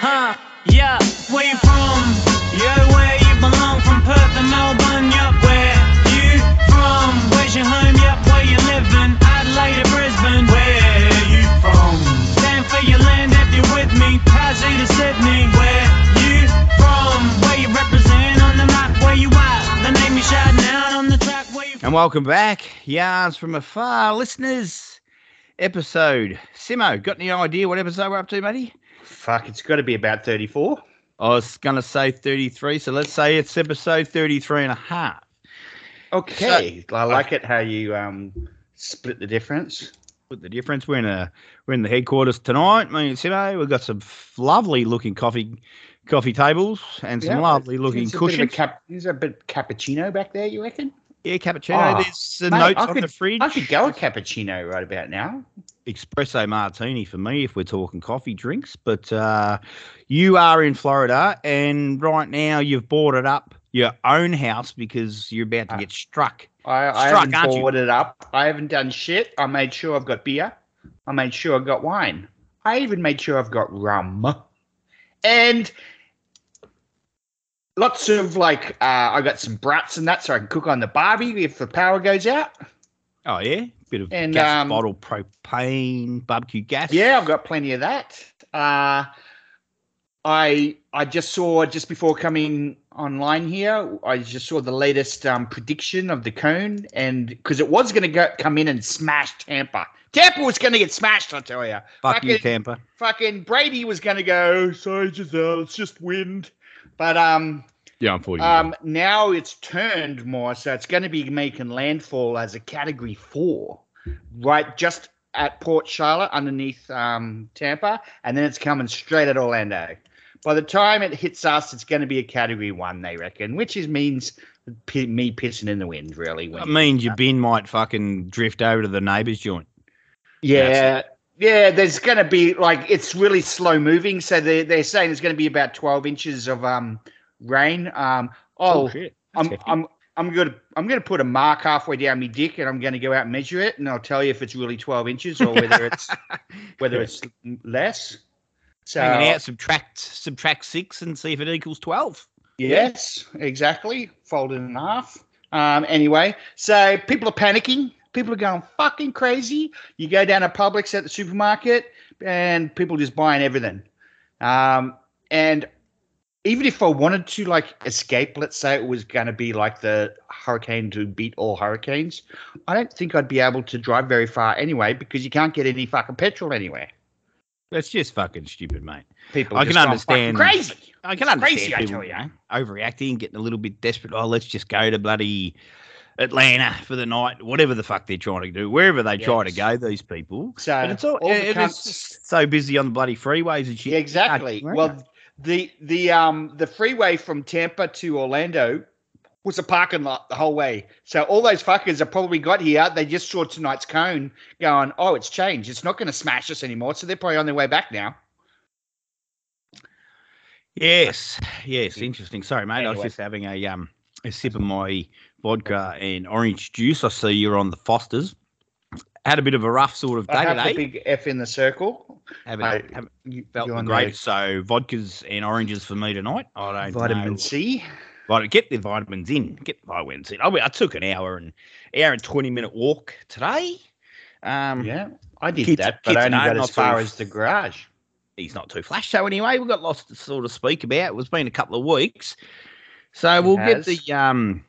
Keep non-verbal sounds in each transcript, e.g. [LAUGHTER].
huh? Yeah, where you from? Yo, where you belong? From Perth and Melbourne, yup, where you from? Where's your home? Yup, where you living? Adelaide or Brisbane? Where you from? Stand for your land if you're with me. Tassie to Sydney, where you from? Where you represent on the map? Where you at? The name you shouting out on the track. Where you And welcome back, Yarns from Afar listeners. Episode. Simo, got any idea what episode we're up to, matey? Fuck, it's got to be about 34. I was going to say 33, so let's say it's episode 33 and a half. Okay. I like it how you um split the difference. What the difference? We're in a we're in the headquarters tonight. Me and Simo. We've got some lovely looking coffee coffee tables and some Yeah, lovely looking It's a cushions. cap- Is a bit cappuccino back there, you reckon? Yeah, cappuccino. Oh, There's the Mate, notes I on could, the fridge. I could go a cappuccino right about now. espresso martini for me if we're talking coffee drinks. But uh, you are in Florida, and right now you've boarded up your own house because you're about to Ah. get struck. I, I Struck, haven't aren't you? it up. I haven't done shit. I made sure I've got beer. I made sure I've got wine. I even made sure I've got rum. And lots of like, uh, I got some brats and that so I can cook on the barbie if the power goes out. Oh yeah, bit of And, gas um, bottle propane, barbecue gas. Yeah, I've got plenty of that. Uh, I I just saw just before coming online here, I just saw the latest um, prediction of the cone, and because it was going to go come in and smash Tampa. Tampa was going to get smashed, I tell you. Fuck you, fucking- Tampa. Fucking Brady was going to go. Sorry, Gisele, it's just wind. But um, Yeah, I'm for you. um, now it's turned more, so it's going to be making landfall as a Category Four, right just at Port Charlotte, underneath um, Tampa, and then it's coming straight at Orlando. By the time it hits us, it's going to be a Category One, they reckon, which is means p- me pissing in the wind, really. That means your bin might fucking drift over to the neighbour's joint. Yeah. Yeah, there's going to be like it's really slow moving, so they're, they're saying it's going to be about 12 inches of um rain. Um, oh, shit. I'm I'm I'm gonna I'm gonna put a mark halfway down my dick, and I'm gonna go out and measure it, and I'll tell you if it's really 12 inches or whether it's [LAUGHS] whether it's less. So Hanging out, subtract subtract six and see if it equals twelve. yes, exactly, fold it in half. Um, anyway, so people are panicking. People are going fucking crazy. You go down to Publix at the supermarket, and people just buying everything. Um, and even if I wanted to like escape, let's say it was going to be like the hurricane to beat all hurricanes, I don't think I'd be able to drive very far anyway because you can't get any fucking petrol anywhere. That's just fucking stupid, mate. People I can understand- crazy. I can It's understand crazy, I people, tell you know, overreacting, getting a little bit desperate. Oh, let's just go to bloody Atlanta for the night, whatever the fuck they're trying to do, wherever they try to go. These people, So but it's all, all it- it's so busy on the bloody freeways and shit. Yeah, exactly. Well, the the um the freeway from Tampa to Orlando was a parking lot the whole way. So all those fuckers have probably got here. They just saw tonight's cone, going, "Oh, it's changed. It's not going to smash us anymore." So they're probably on their way back now. yes, yes, interesting. Sorry, mate. I was just having a um a sip of my vodka and orange juice. I see you're on the Fosters. Had a bit of a rough sort of I day have the today. big F in the circle. Haven't, I- haven't You, felt great. So vodkas and oranges for me tonight. I don't vitamin know. C. Vit- get the vitamins in. Get the vitamins in. I, I took an hour and hour and twenty minute walk today. Um, Yeah, I did Kids- that, but I only got as far as the garage. he's not too flash. So anyway, we've got lots to sort of speak about. It's been a couple of weeks, so we'll get the um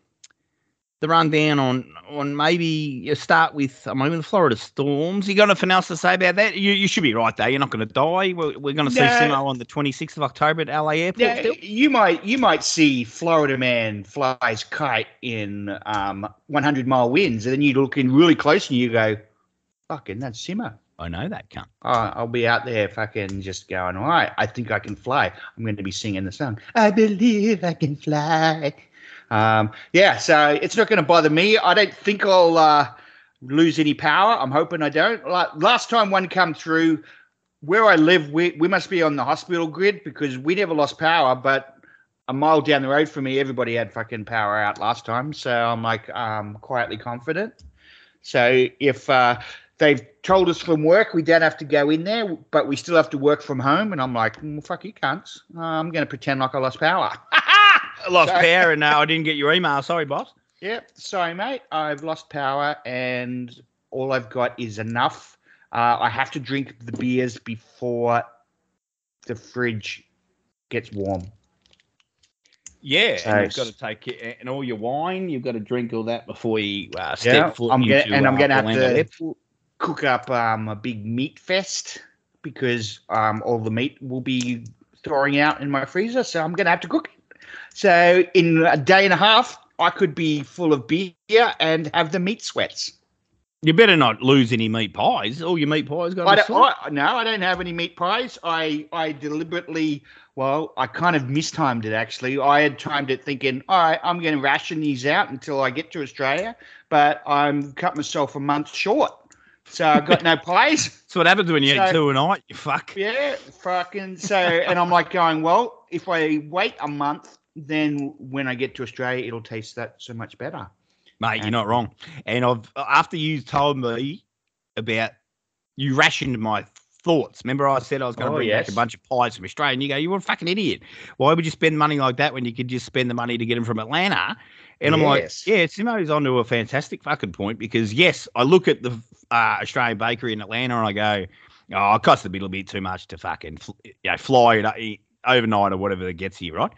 the rundown on on maybe you start with I mean the Florida storms. You got anything else to say about that? You you should be right there. You're not going to die. We're, we're going to see No. Simo on the 26th of October at LA Airport. Yeah, still. you might you might see Florida man flies kite in um, 100 mile winds, and then you look in really close and you go, "Fucking that's Simo." I know that cunt. Uh, I'll be out there fucking just going, all right, I think I can fly. I'm going to be singing the song, I believe I can fly. Um, yeah, so it's not going to bother me. I don't think I'll uh, lose any power. I'm hoping I don't. Like, last time one come through, where I live, we, we must be on the hospital grid because we never lost power, but a mile down the road from me, everybody had fucking power out last time. So I'm like um, quietly confident. So if uh, they've told us from work we don't have to go in there, but we still have to work from home. And I'm like, mm, fuck you cunts. I'm going to pretend like I lost power. [LAUGHS] Lost power and now I didn't get your email. Sorry, boss. Yep. Sorry, mate. I've lost power and all I've got is enough. Uh, I have to drink the beers before the fridge gets warm. Yeah, So and you've got to take it, and all your wine, you've got to drink all that before you uh, step Yeah, foot I'm gonna, and I'm uh, going to have to Airport. cook up um, a big meat fest because um, all the meat will be thawing out in my freezer. So I'm going to have to cook it. So in a day and a half, I could be full of beer and have the meat sweats. You better not lose any meat pies. All your meat pies got I to don't, I, no, I don't have any meat pies. I, I deliberately, well, I kind of mistimed it actually. I had timed it thinking, all right, I'm going to ration these out until I get to Australia, but I'm cut myself a month short. So I've got no [LAUGHS] pies. That's what happens when you eat two a night. You fuck. Yeah, fucking so, and I'm like going, well, if I wait a month, then when I get to Australia, it'll taste that so much better. Mate, you're not wrong. And I've after you told me about you rationed my thoughts. Remember, I said I was going to Oh, bring back a bunch of pies from Australia, and you go, "You're a fucking idiot. Why would you spend money like that when you could just spend the money to get them from Atlanta?" And I'm like, Yes. "Yeah, Simo's onto a fantastic fucking point because yes, I look at the uh, Australian bakery in Atlanta and I go, oh, it costs a little bit too much to fucking fl- you know, fly it uh, overnight or whatever that gets here, right?"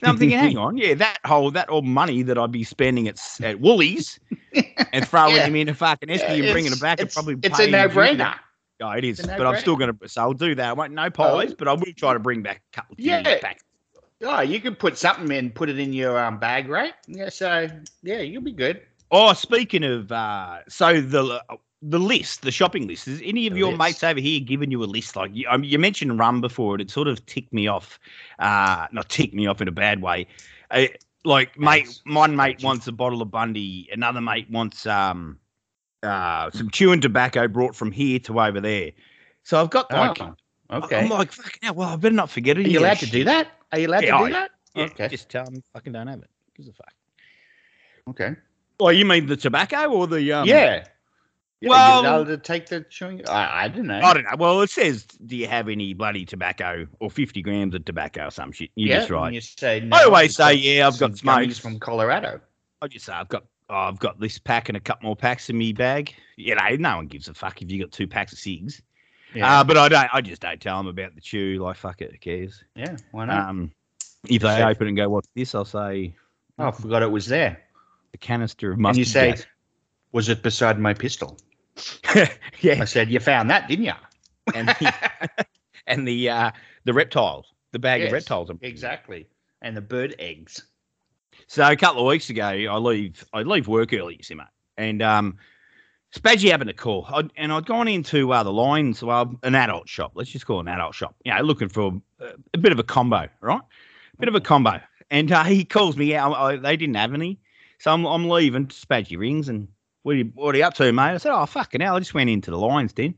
And I'm thinking, [LAUGHS] hang on, yeah, that whole that all money that I'd be spending at at Woolies [LAUGHS] and throwing Yeah. them in a fucking Esky and bringing it back and it's, probably it's a no brainer. Oh, it is, but I'm still gonna. So I'll do that. I won't no pies, but I will try to bring back a couple of Yeah. yeah. back. Oh, you could put something in, put it in your um, bag, right? Yeah, so yeah, you'll be good. Oh, speaking of, uh, so the the list, the shopping list. Is any of The your list. mates over here giving you a list? Like you, um, you mentioned rum before, and it sort of ticked me off. Uh, not ticked me off in a bad way. Uh, like mate, one mate wants a bottle of Bundy, another mate wants um, uh, some chewing tobacco brought from here to over there. So I've got like, oh, okay. I'm like, fucking hell, well, I better not forget it. Are you allowed to do that? Are you allowed Yeah, to I- do that? Yeah, Okay. Just tell them fucking don't have it. Gives a fuck. Okay. Oh, you mean the tobacco or the um? yeah. Yeah, well- you're allowed to take the chewing. I, I don't know. I don't know. Well, it says, do you have any bloody tobacco or 50 grams of tobacco or some shit? You're yeah, just right. You say no, I always say, yeah, I've got smokes. from Colorado. I just say, I've got, oh, I've got this pack and a couple more packs in me bag. You know, no one gives a fuck if you got two packs of cigs. Yeah. Uh, but I don't. I just don't tell them about the chew. Like, fuck it, who cares? yeah. Why not? Um, if they So- open and go, what's this? I'll say oh, I forgot it was there. the canister of And you say, gas. was it beside my pistol? [LAUGHS] yeah, I said, you found that, didn't you? and the, [LAUGHS] and the uh, the reptiles, the bag Yes, of reptiles. Exactly. And the bird eggs. So a couple of weeks ago, I leave I leave work early, you see, mate, and um, Spadgy happened to call, I'd, and I'd gone into uh, the lines, well, an adult shop. Let's just call it an adult shop. You know, looking for a, a bit of a combo, right? bit of a combo, and uh, he calls me out. I, they didn't have any, so I'm, I'm leaving. Spadgy rings, and what are, you, what are you up to, mate? I said, oh fucking hell, I just went into the lion's den,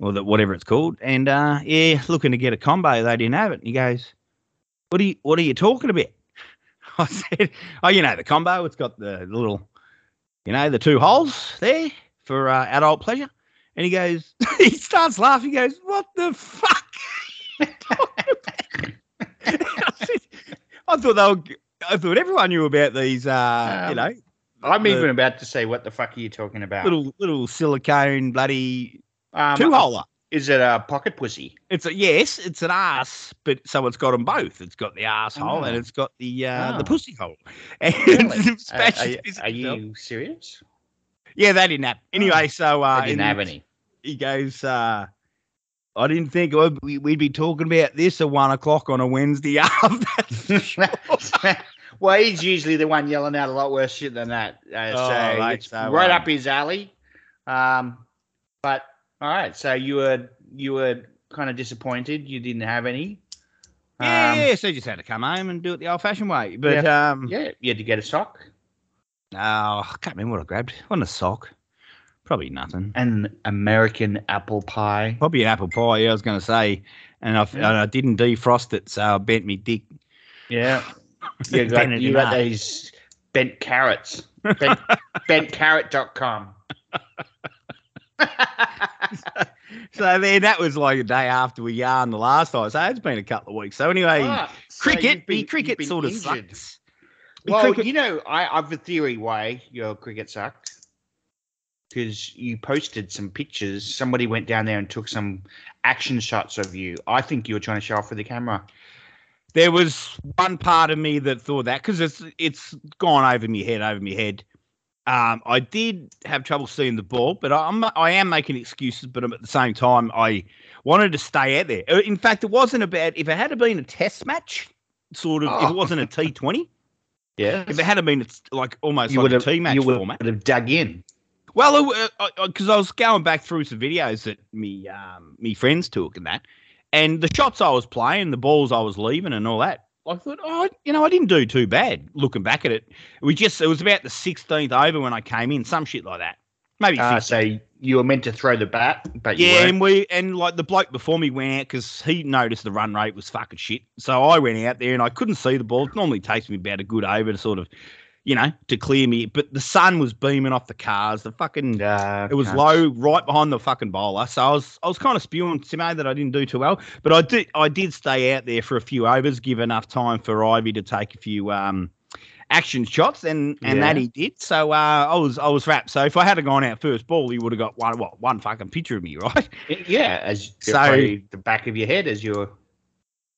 or the, whatever it's called, and uh, yeah, looking to get a combo. They didn't have it. And he goes, what are you What are you talking about? [LAUGHS] I said, oh, you know, the combo, it's got the little, you know, the two holes there for uh, adult pleasure. And he goes, [LAUGHS] he starts laughing. He goes, what the fuck? are you [LAUGHS] talking about?" I, said, I thought they were, I thought everyone knew about these, uh, you Um, know, I'm even about to say, what the fuck are you talking about? little little silicone bloody um, two holer. Is it a pocket pussy? It's a yes, it's an ass, but so it's got them both. It's got the asshole and Oh. it's got the uh, the Oh. pussy hole. [LAUGHS] And Really? Uh, are, you, are you serious? Yeah, they didn't have. Anyway, so uh, I didn't have any. He goes, uh, I didn't think we'd, we'd be talking about this at one o'clock on a Wednesday [LAUGHS] after. [LAUGHS] well, he's usually the one yelling out a lot worse shit than that. Uh, Oh, so right, it's so, right up his alley. Um, but all right, so you were you were kind of disappointed you didn't have any. yeah, Um, yeah, so you just had to come home and do it the old-fashioned way. But um, yeah. You had to get a sock oh, I can't remember what I grabbed. On a sock, probably nothing. an American apple pie. Probably an apple pie. Yeah, I was going to say, and I, Yeah. and I didn't defrost it, so I bent me dick. Yeah, [SIGHS] [SIGHS] [LAUGHS] you Bent got you got these bent carrots. Bent, [LAUGHS] bentcarrot.com. [LAUGHS] so then that was like a day after we yarned the last time. So it's been a couple of weeks. So anyway, Ah, cricket, you've been- cricket sort of injured. sucks. Well, cricket- you know, I, I've a theory why your cricket sucked. Because you posted some pictures. Somebody went down there and took some action shots of you. I think you were trying to show off for the camera. There was one part of me that thought that because it's it's gone over my head, over my head. Um, I did have trouble seeing the ball, but I'm I am making excuses. But at the same time, I wanted to stay out there. Uh, In fact, it wasn't about if it had been a test match, sort of. If Oh. it wasn't a T Twenty, [LAUGHS] Yeah. if it had been it's like almost you like a T match you would have dug in. Well, because I was going back through some videos that me um me friends took and that, and the shots I was playing, the balls I was leaving, and all that. I thought, oh, you know, I didn't do too bad. Looking back at it, we just it was about the sixteenth over when I came in, some shit like that, maybe. Uh, 15th. so you were meant to throw the bat, but yeah, and we and like the bloke before me went out because he noticed the run rate was fucking shit. So I went out there and I couldn't see the ball. It normally takes me about a good over to sort of, you know, to clear me. But the sun was beaming off the cars. The fucking Uh, it was cunts. low, right behind the fucking bowler. So I was I was kind of spewing Simo that I didn't do too well. But I did I did stay out there for a few overs, give enough time for Ivy to take a few um action shots, and and that he did. So uh, I was I was wrapped. So if I had gone out first ball, he would have got one what one fucking picture of me, [LAUGHS] right? Yeah, as so the back of your head as you're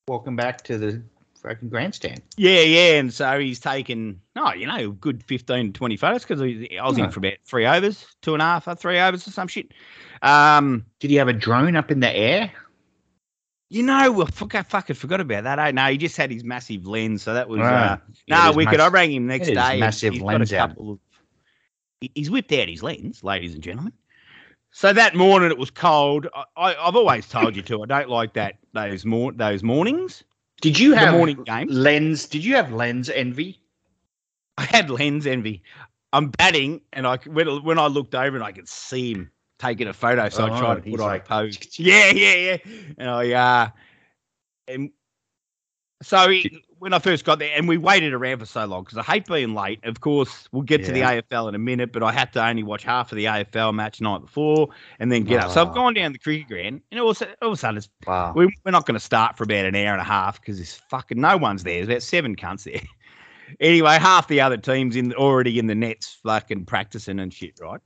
walking back to the fucking grandstand. Yeah, yeah. And so he's taken oh, you know, a good 15, 20 photos because I was in for about three overs, two and a half, or three overs or some shit. Um, Did you have a drone up in the air? You know, well, fuck, I fucking forgot about that. Eh? No, he just had his massive lens, so that was. Right. Uh, Yeah, no, wicked. I rang him next day. massive he's lens out. of. He's whipped out his lens, ladies and gentlemen. So that morning it was cold. I, I've always told you to. I don't like that those mor- those mornings. Did you have morning game lens? Did you have lens envy? I had lens envy. I'm batting, and I when, when I looked over and I could see him taking a photo, so I Oh, tried to put on like, a pose. [LAUGHS] Yeah, yeah, yeah. And I uh, and so he, when I first got there, and we waited around for so long because I hate being late. Of course, we'll get to the AFL in a minute, but I had to only watch half of the AFL match night before and then get up. So I've Oh. gone down the cricket ground, and all of a sudden, all of a sudden it's Wow. we, we're not going to start for about an hour and a half because there's fucking no one's there. There's about seven cunts there. [LAUGHS] anyway, half the other teams in already in the nets fucking practicing and shit, right?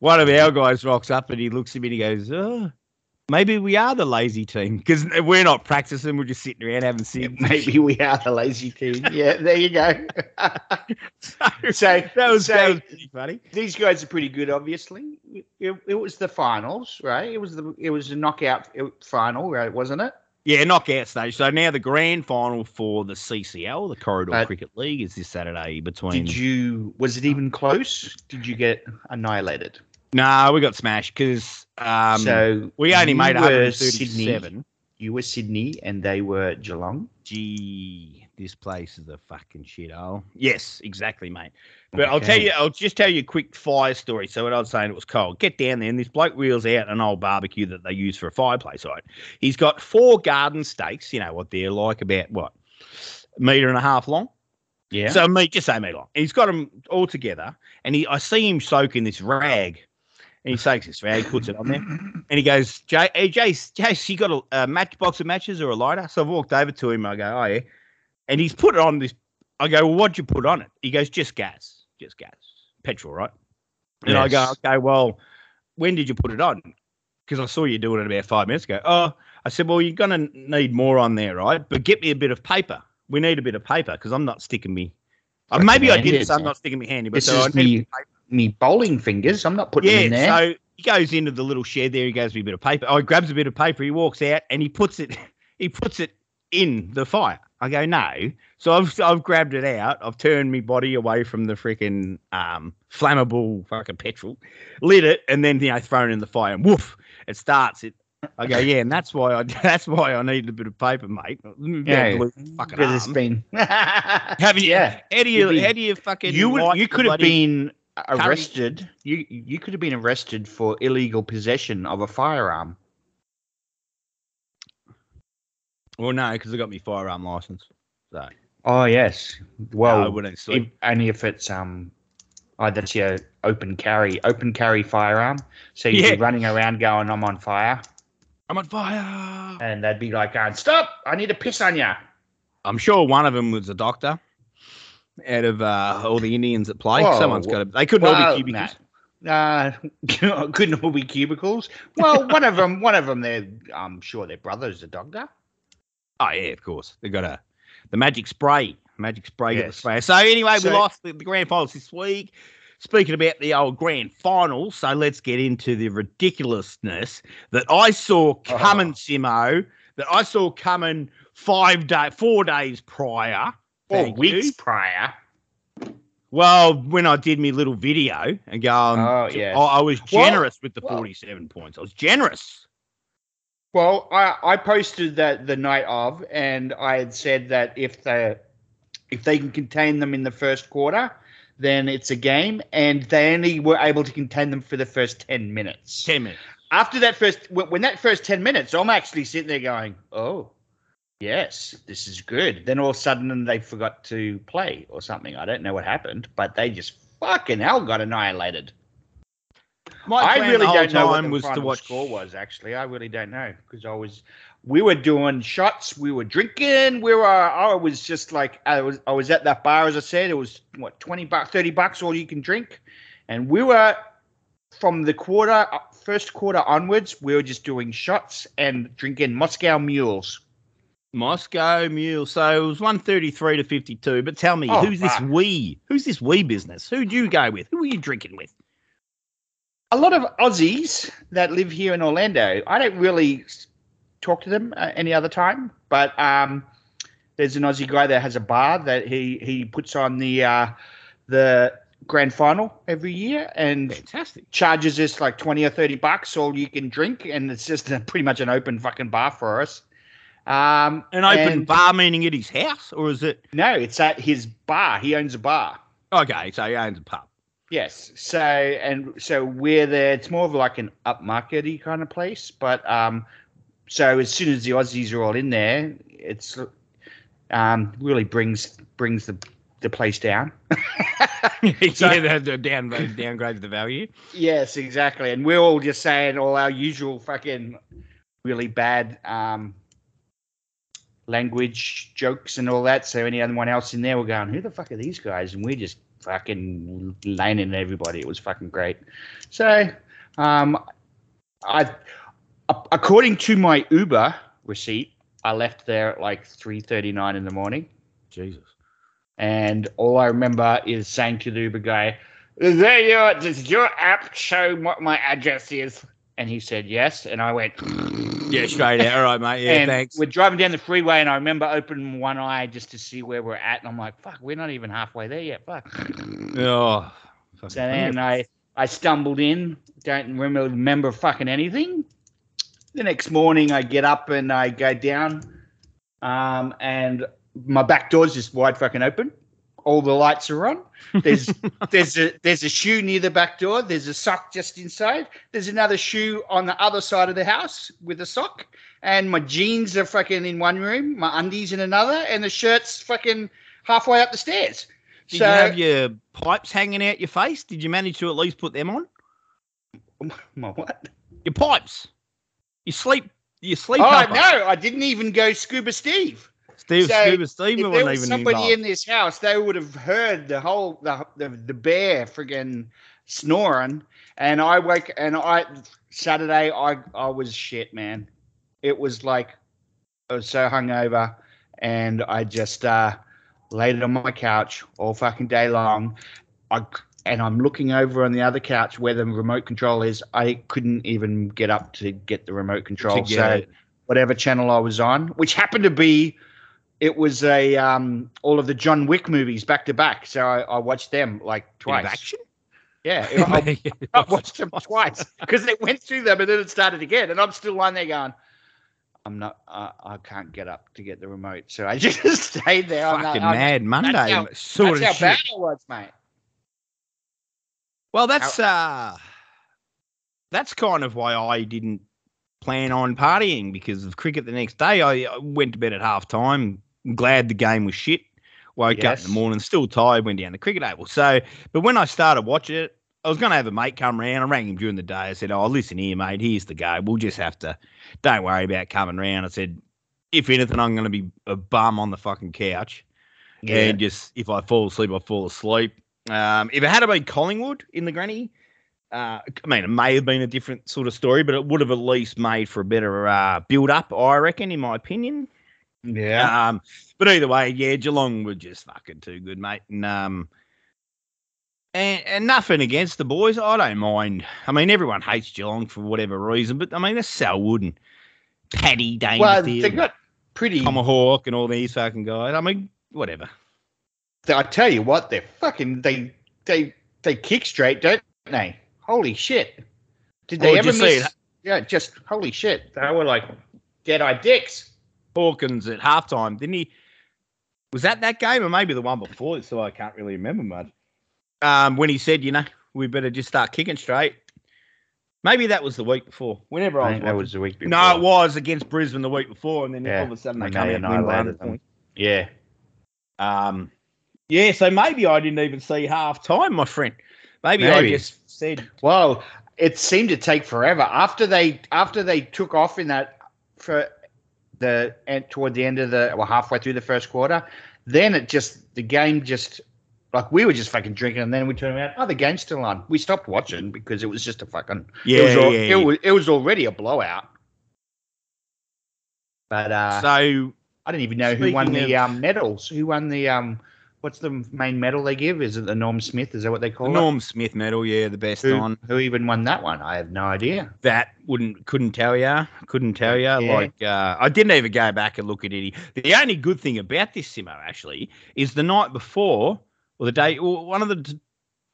One of our guys rocks up and he looks at me and he goes, oh, maybe we are the lazy team because we're not practicing. We're just sitting around having cigs. and Maybe we are the lazy team. Yeah, there you go. shit. [LAUGHS] so that was, so that was pretty funny. these guys are pretty good, obviously. It, it was the finals, right? It was the it was the knockout final, right? Wasn't it? Yeah, knockout stage. So now the grand final for the CCL, the Corridor Uh, Cricket League, is this Saturday between. Did you? Was it even close? Did you get annihilated? No, we got smashed because um, so we only made were Sydney. 137. You were Sydney, and they were Geelong. Gee, this place is a fucking shithole. Yes, exactly, mate. But I'll tell you, I'll just tell you a quick fire story. So what I was saying, it was cold. Get down there, and this bloke wheels out an old barbecue that they use for a fireplace. Right, he's got four garden stakes. You know what they're like, about what meter and a half long. Yeah. So me, just say me long. He's got them all together, and he, I see him soaking this rag, and he takes this rag, puts it on there, and he goes, Jay, hey, Jace, Jace, you got a, a matchbox of matches or a lighter? So I've walked over to him. I go, oh, yeah. And he's put it on this. I go, well, what'd you put on it? He goes, just gas, just gas, petrol, right? And I go, okay, well, when did you put it on? Because I saw you doing it about five minutes ago. Oh, I said, well, you're going to need more on there, right? But get me a bit of paper. We need a bit of paper because I'm not sticking me. Uh, maybe I did, so I'm not sticking me handy. But This so I need a me, bit of paper. Me bowling fingers. I'm not putting Yeah, it in there. so he goes into the little shed there. He goes me a bit of paper. Oh, he grabs a bit of paper. He walks out and he puts it. [LAUGHS] He puts it in the fire. I go no. So I've I've grabbed it out. I've turned my body away from the freaking um flammable fucking petrol, lit it, and then you know thrown it in the fire. And woof, it starts. It. I go yeah, and that's why I [LAUGHS] that's why I need a bit of paper, mate. Yeah, fucking because it's arm. been. Haven't you? yeah. How do you be- how do you fucking You would. You could have been arrested. You you could have been arrested for illegal possession of a firearm. Well, no, because I got my firearm license. So Oh yes. well, I wouldn't. if, only if it's um Oh, that's your open carry, open carry firearm. So you'd Yeah. be running around going, "I'm on fire," I'm on fire. and they'd be like, "Going, stop! I need to piss on you." I'm sure one of them was a doctor. Out of uh, all the Indians that play, Whoa, someone's got to. They couldn't all be cubicles. nah. Uh, [LAUGHS] couldn't all be cubicles. Well, one of them, one of them, they're, I'm sure their brother's a doctor. Oh yeah, of course. They got a the magic spray. Magic spray got the spray. So anyway, we lost the, the grand finals this week. Speaking about the old grand final, so let's get into the ridiculousness that I saw coming, Oh. Simo, that I saw coming five day four days prior. Four Thank weeks you. prior. Well, when I did my little video and going, um, Oh, yes. I, I was Well- generous with the well- 47 points. I was generous. Well, I, I posted that the night of, and I had said that if they if they can contain them in the first quarter, then it's a game, and they only were able to contain them for the first ten minutes. 10 minutes. After that first, when, when that first ten minutes, I'm actually sitting there going, "Oh, yes, this is good." Then all of a sudden, they forgot to play or something. I don't know what happened, but they just fucking hell got annihilated. My I really don't know what the was to final score was. Actually, I really don't know because I was, we were doing shots, we were drinking, we were. I was just like I was. I was at that bar as I said. It was what twenty bucks, thirty bucks, all you can drink, and we were from the quarter, uh, first quarter onwards. We were just doing shots and drinking Moscow mules. Moscow Mule. So it was 133 to 52. But tell me, Oh, who's this we? Who's this we business? Who'd you go with? Who are you drinking with? a lot of Aussies that live here in Orlando. I don't really talk to them uh, any other time, but um, there's an Aussie guy that has a bar that he he puts on the uh, the grand final every year and Fantastic. charges us like twenty or thirty bucks all you can drink, and it's just a, pretty much an open fucking bar for us. Um, An open and- bar meaning at his house, or is it? No, it's at his bar. He owns a bar. Okay, so he owns a pub. Yes. So and so we're there. It's more of like an upmarkety kind of place, but um, so as soon as the Aussies are all in there, it's um really brings brings the the place down. [LAUGHS] [LAUGHS] So- yeah, they down downgrade the value. yes, exactly. And we're all just saying all our usual fucking really bad um language jokes and all that. So anyone else in there were going, "Who the fuck are these guys?" And we're just fucking laning everybody. It was fucking great. So, um, I, according to my Uber receipt, I left there at like three thirty nine in the morning, Jesus. and all I remember is saying to the Uber guy, "Is there your does your app show what my address is?" And he said yes, and I went. Yeah, straight out. All right, mate. Yeah, and thanks. we're driving down the freeway, and I remember opening one eye just to see where we're at, and I'm like, "Fuck, we're not even halfway there yet." Fuck. Oh, So then I, I stumbled in, don't remember, remember fucking anything. The next morning, I get up and I go down, um, and my back door's just wide fucking open. All the lights are on. There's [LAUGHS] there's a there's a shoe near the back door. There's a sock just inside. There's another shoe on the other side of the house with a sock. And my jeans are fucking in one room, my undies in another, and the shirt's fucking halfway up the stairs. Did so you have your pipes hanging out your face? Did you manage to at least put them on? [LAUGHS] my what? Your pipes. You sleep. You sleep. Oh no, I didn't even go scuba Steve. Steve So, Scuba Steve If there was somebody in this house, they would have heard the whole the the, the bear friggin' snoring. And I wake and I Saturday I I was shit, man. It was like I was so hungover, and I just uh, laid it on my couch all fucking day long. I and I'm looking over on the other couch where the remote control is. I couldn't even get up to get the remote control. Get so it. whatever channel I was on, which happened to be, it was a um, all of the John Wick movies back to back. So I, I watched them like twice. action. Yeah, [LAUGHS] I, I watched them twice because it went through them and then it started again, and I'm still lying there going, I'm not, uh, I can't get up to get the remote, so I [LAUGHS] just stayed there. Fucking I'm- mad Monday how- sort That's of how shit. bad it was, mate. Well, that's uh that's kind of why I didn't plan on partying because of cricket the next day. I, I went to bed at half time. Glad the game was shit. Woke up in the morning, still tired, went down the cricket table. So, but when I started watching it, I was going to have a mate come round. I rang him during the day. I said, "Oh, listen here, mate. Here's the go. We'll just have to. Don't worry about coming round." I said, "If anything, I'm going to be a bum on the fucking couch, and just if I fall asleep, I fall asleep." Um, if it had been Collingwood in the granny, uh, I mean, it may have been a different sort of story, but it would have at least made for a better uh, build up, I reckon, in my opinion. Yeah. Um, but either way, yeah, Geelong were just fucking too good, mate. And um, and, and nothing against the boys. I don't mind. I mean, everyone hates Geelong for whatever reason, but I mean, that's Selwood and Paddy well, Dangerfield, they got pretty. Tomahawk, and all these fucking guys. I mean, whatever. I tell you what, they're fucking. They they they kick straight, don't they? Holy shit! Did they Oh, did ever see miss? it? Yeah, just holy shit! They were like dead-eye dicks. Hawkins at halftime, didn't he? Was that that game or maybe the one before? So I can't really remember much. Um, when he said, you know, we better just start kicking straight. Maybe that was the week before. Whenever I, I was that was the week before. No, it was against Brisbane the week before, and then Yeah, all of a sudden they and come out and win by annihilated 100 them. Yeah. Um, yeah, so maybe I didn't even see half time, my friend. Maybe, Maybe. I just said, Well, it seemed to take forever after they after they took off in that for the and toward the end of the well halfway through the first quarter. Then it just the game just like we were just fucking drinking, and then we turned around. Oh, the game's still on. We stopped watching because it was just a fucking yeah, it was al- yeah, it was it was already a blowout. But uh, so I didn't even know who won the um, medals. Who won the um? What's the main medal they give? Is it the Norm Smith? Is that what they the call it? Norm Smith medal, yeah, the best Who, on. who even won that one? I have no idea. That wouldn't couldn't tell you, couldn't tell you. Yeah. Like uh, I didn't even go back and look at any. The only good thing about this Simo actually is the night before, or the day, or one of the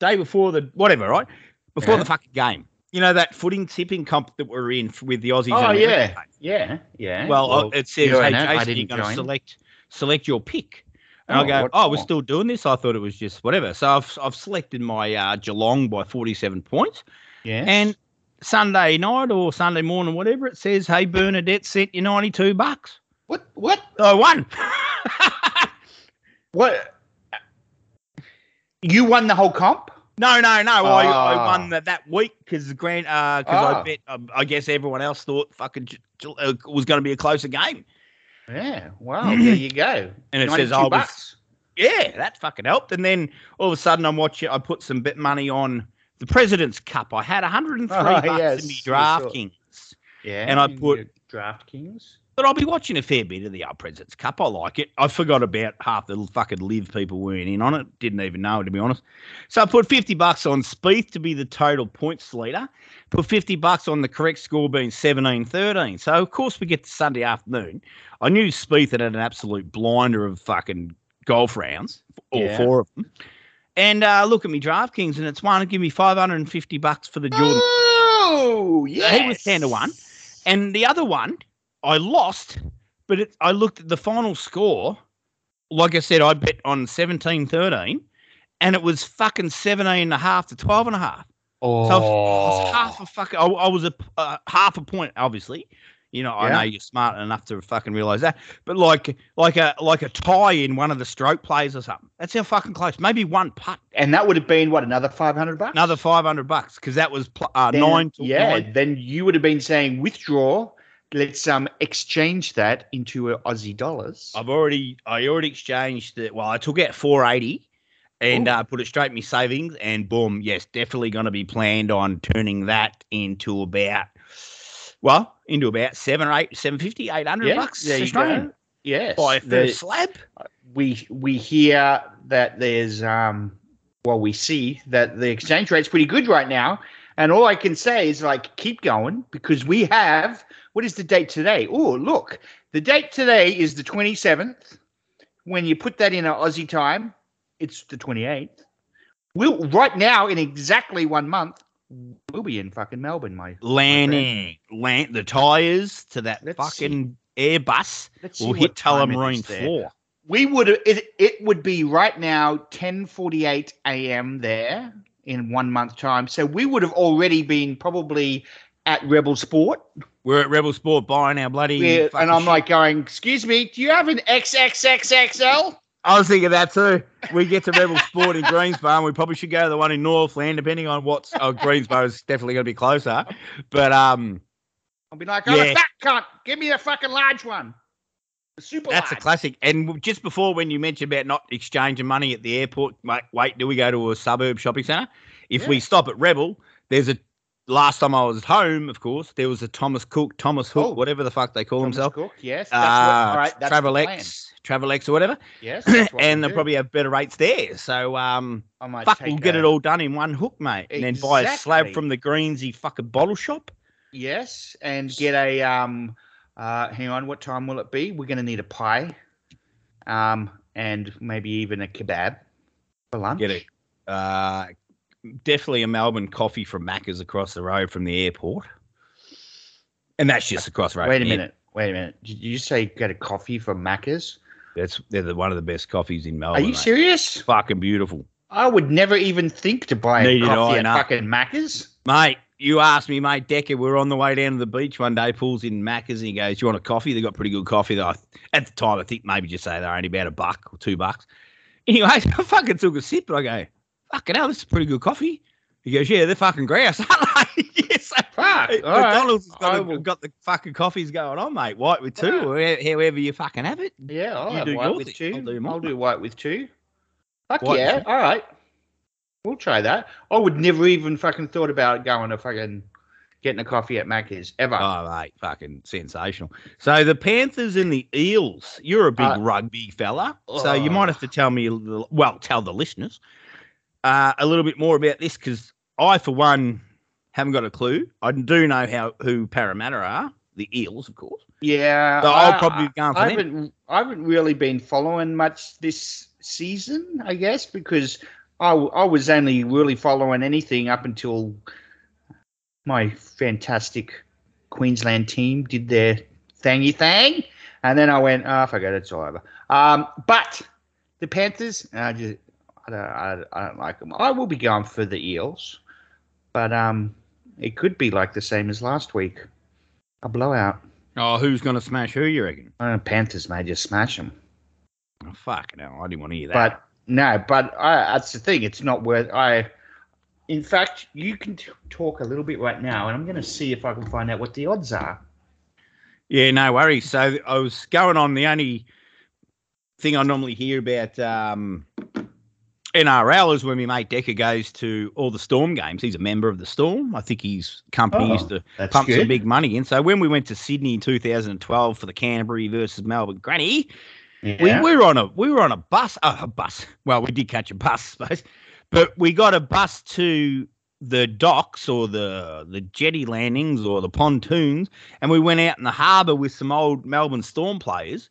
day before the whatever, right before Yeah. the fucking game. You know that footing tipping comp that we're in with the Aussies. Oh yeah, yeah, yeah. Well, uh, it says, "Hey, it. Jason, you're going to select select your pick." And Oh, I go, what "Oh, we're still doing this." I thought it was just whatever. So I've I've selected my uh, Geelong by forty seven points, yeah. and Sunday night or Sunday morning, whatever it says, "Hey, Bernadette sent you ninety two bucks." what? What? I won. [LAUGHS] What? You won the whole comp? no, no, no. I, I Ah. won that, that week because Grant because I Ah. bet um, I guess everyone else thought fucking uh, was going to be a closer game, Yeah. Wow. there [CLEARS THROAT] you go. and it 92 says I was bucks. Yeah, that fucking helped. And then all of a sudden, I'm watching. I put some bit money on the President's Cup. I had 103 Oh, bucks yes, in me you saw. DraftKings, Yeah. and I put- DraftKings. But I'll be watching a fair bit of the old President's Cup. I like it. I forgot about half the fucking live people weren't in on it. Didn't even know to be honest. So I put 50 bucks on Spieth to be the total points leader. Put 50 bucks on the correct score being 17-13. So of course we get to Sunday afternoon. I knew Spieth had had an absolute blinder of fucking golf rounds, all Yeah. four of them. And uh, look at me DraftKings, and it's one give me 550 bucks for the Jordan. Oh, yeah. he was 10 to 1. And the other one, I lost, but it, I looked at the final score. Like I said, I bet on 17 13, and it was fucking 17 and a half to 12 and a half. Oh. So I was half a fucking, I, I was a uh, half a point, obviously. You know, I know you're smart enough to fucking realize that, but like, like a like a tie in one of the stroke plays or something. That's how fucking close. Maybe one putt, and that would have been what another five hundred bucks. another five hundred bucks because that was pl- uh, Then- nine to Yeah. nine. Then you would have been saying withdraw. Let's um exchange that into Aussie dollars. I've already I already exchanged it. Well, I took out 480 and Ooh. uh, put it straight in my savings, and boom, yes, definitely going to be planned on turning that into about well, into about seven or eight, seven fifty, eight hundred bucks there you Australian go. Yes. by The- slab. we we hear that there's um well we see that the exchange rate's pretty good right now and all i can say is like keep going because we have what is the date today? Oh look. The date today is the 27th when you put that in a aussie time it's the 28th we'll right now in exactly one month we'll be in fucking melbourne my Landing, land the tires to that Let's fucking Airbus let's see will hit Tullamarine floor. we would it, it would be right now 10:48 a.m. there in one month time. So we would have already been probably at Rebel Sport. We're at Rebel Sport buying our bloody. Yeah, and I'm shit. like going, "Excuse me, do you have an XXXXL?" I was thinking that too. We get to Rebel Sport in Greensborough, and we probably should go to the one in Northland, depending on what's. Oh, Greensborough is definitely going to be closer, but um, I'll be like, oh, Yeah. fat cunt. Give me a fucking large one. A super that's a classic. And just before, when you mentioned about not exchanging money at the airport, mate, wait, do we go to a suburb shopping centre? If we stop at Rebel, there's a. Last time I was home, of course, there was a Thomas Cook, Thomas Hook, Oh. whatever the fuck they call Thomas himself. Cook, yes. That's Uh, what, right, that's the plan. Travelex, Travelex or whatever, Yes. [COUGHS] and they'll do. probably have better rates there. So, um, I might fuck, we'll get it all done in one hook, mate, and then buy a slab from the Greensy fucking bottle shop. Yes, and get a um. Uh, hang on, what time will it be? We're going to need a pie, um, and maybe even a kebab for lunch. Get it. Uh, definitely a Melbourne coffee from Macca's across the road from the airport, and that's just across the road. Wait a minute. Wait a minute. Did you say get a coffee from Macca's? That's they're the, one of the best coffees in Melbourne. Are you mate. serious? Fucking beautiful, I would never even think to buy a Neither coffee at fucking Macca's. mate. You asked me, mate. Decker, we are on the way down to the beach one day. Pulls in Macca's and he goes, you want a coffee?" They got pretty good coffee. Though at the time, I think maybe just say they're only about a buck or two bucks. Anyway, [LAUGHS] I fucking took a sip, but I go, "Fucking hell, this is pretty good coffee." He goes, "Yeah, they're fucking grouse." [LAUGHS] I'm like, yes, Fuck. all right. McDonald's has got, I a- got the fucking coffees going on, mate. White with two, or however you fucking have it. Yeah, I'll You have do white with two. I'll do I'll do, white with two. Fuck White yeah! All right, we'll try that. I would never even fucking thought about going to fucking getting a coffee at Macca's ever. Oh, mate, fucking sensational. So the Panthers and the Eels. You're a big Uh, rugby fella, so you might oh. have to tell me, little, well, tell the listeners uh, a little bit more about this because I, for one, haven't got a clue. I do know how who Parramatta are, the Eels, of course. yeah, So I'll I- probably going for I them. haven't, I haven't really been following much this season, I guess, because I was only really following anything up until my fantastic Queensland team did their thingy thing, and then I went, oh, I forget it's all over. Um, but the Panthers, I just, I don't, I, I don't like them. I will be going for the Eels, but um, it could be like the same as last week, a blowout. Oh, who's going to smash who, you reckon? Uh, Panthers may just smash them. Oh, fuck, no, I didn't want to hear that. But no, but I, that's the thing. It's not worth. I, in fact, you can t- talk a little bit right now, and I'm going to see if I can find out what the odds are. Yeah, no worries. So I was going on the only thing I normally hear about um, NRL is when we mate Decker goes to all the Storm games. He's a member of the Storm. I think his company Oh, used to pump some big money in. So when we went to Sydney in 2012 for the Canterbury versus Melbourne Granny, Yeah. we, we were on a we were on a bus. Oh, a bus. Well, we did catch a bus, [LAUGHS] I suppose, but we got a bus to the docks or the the jetty landings or the pontoons, and we went out in the harbour with some old Melbourne Storm players,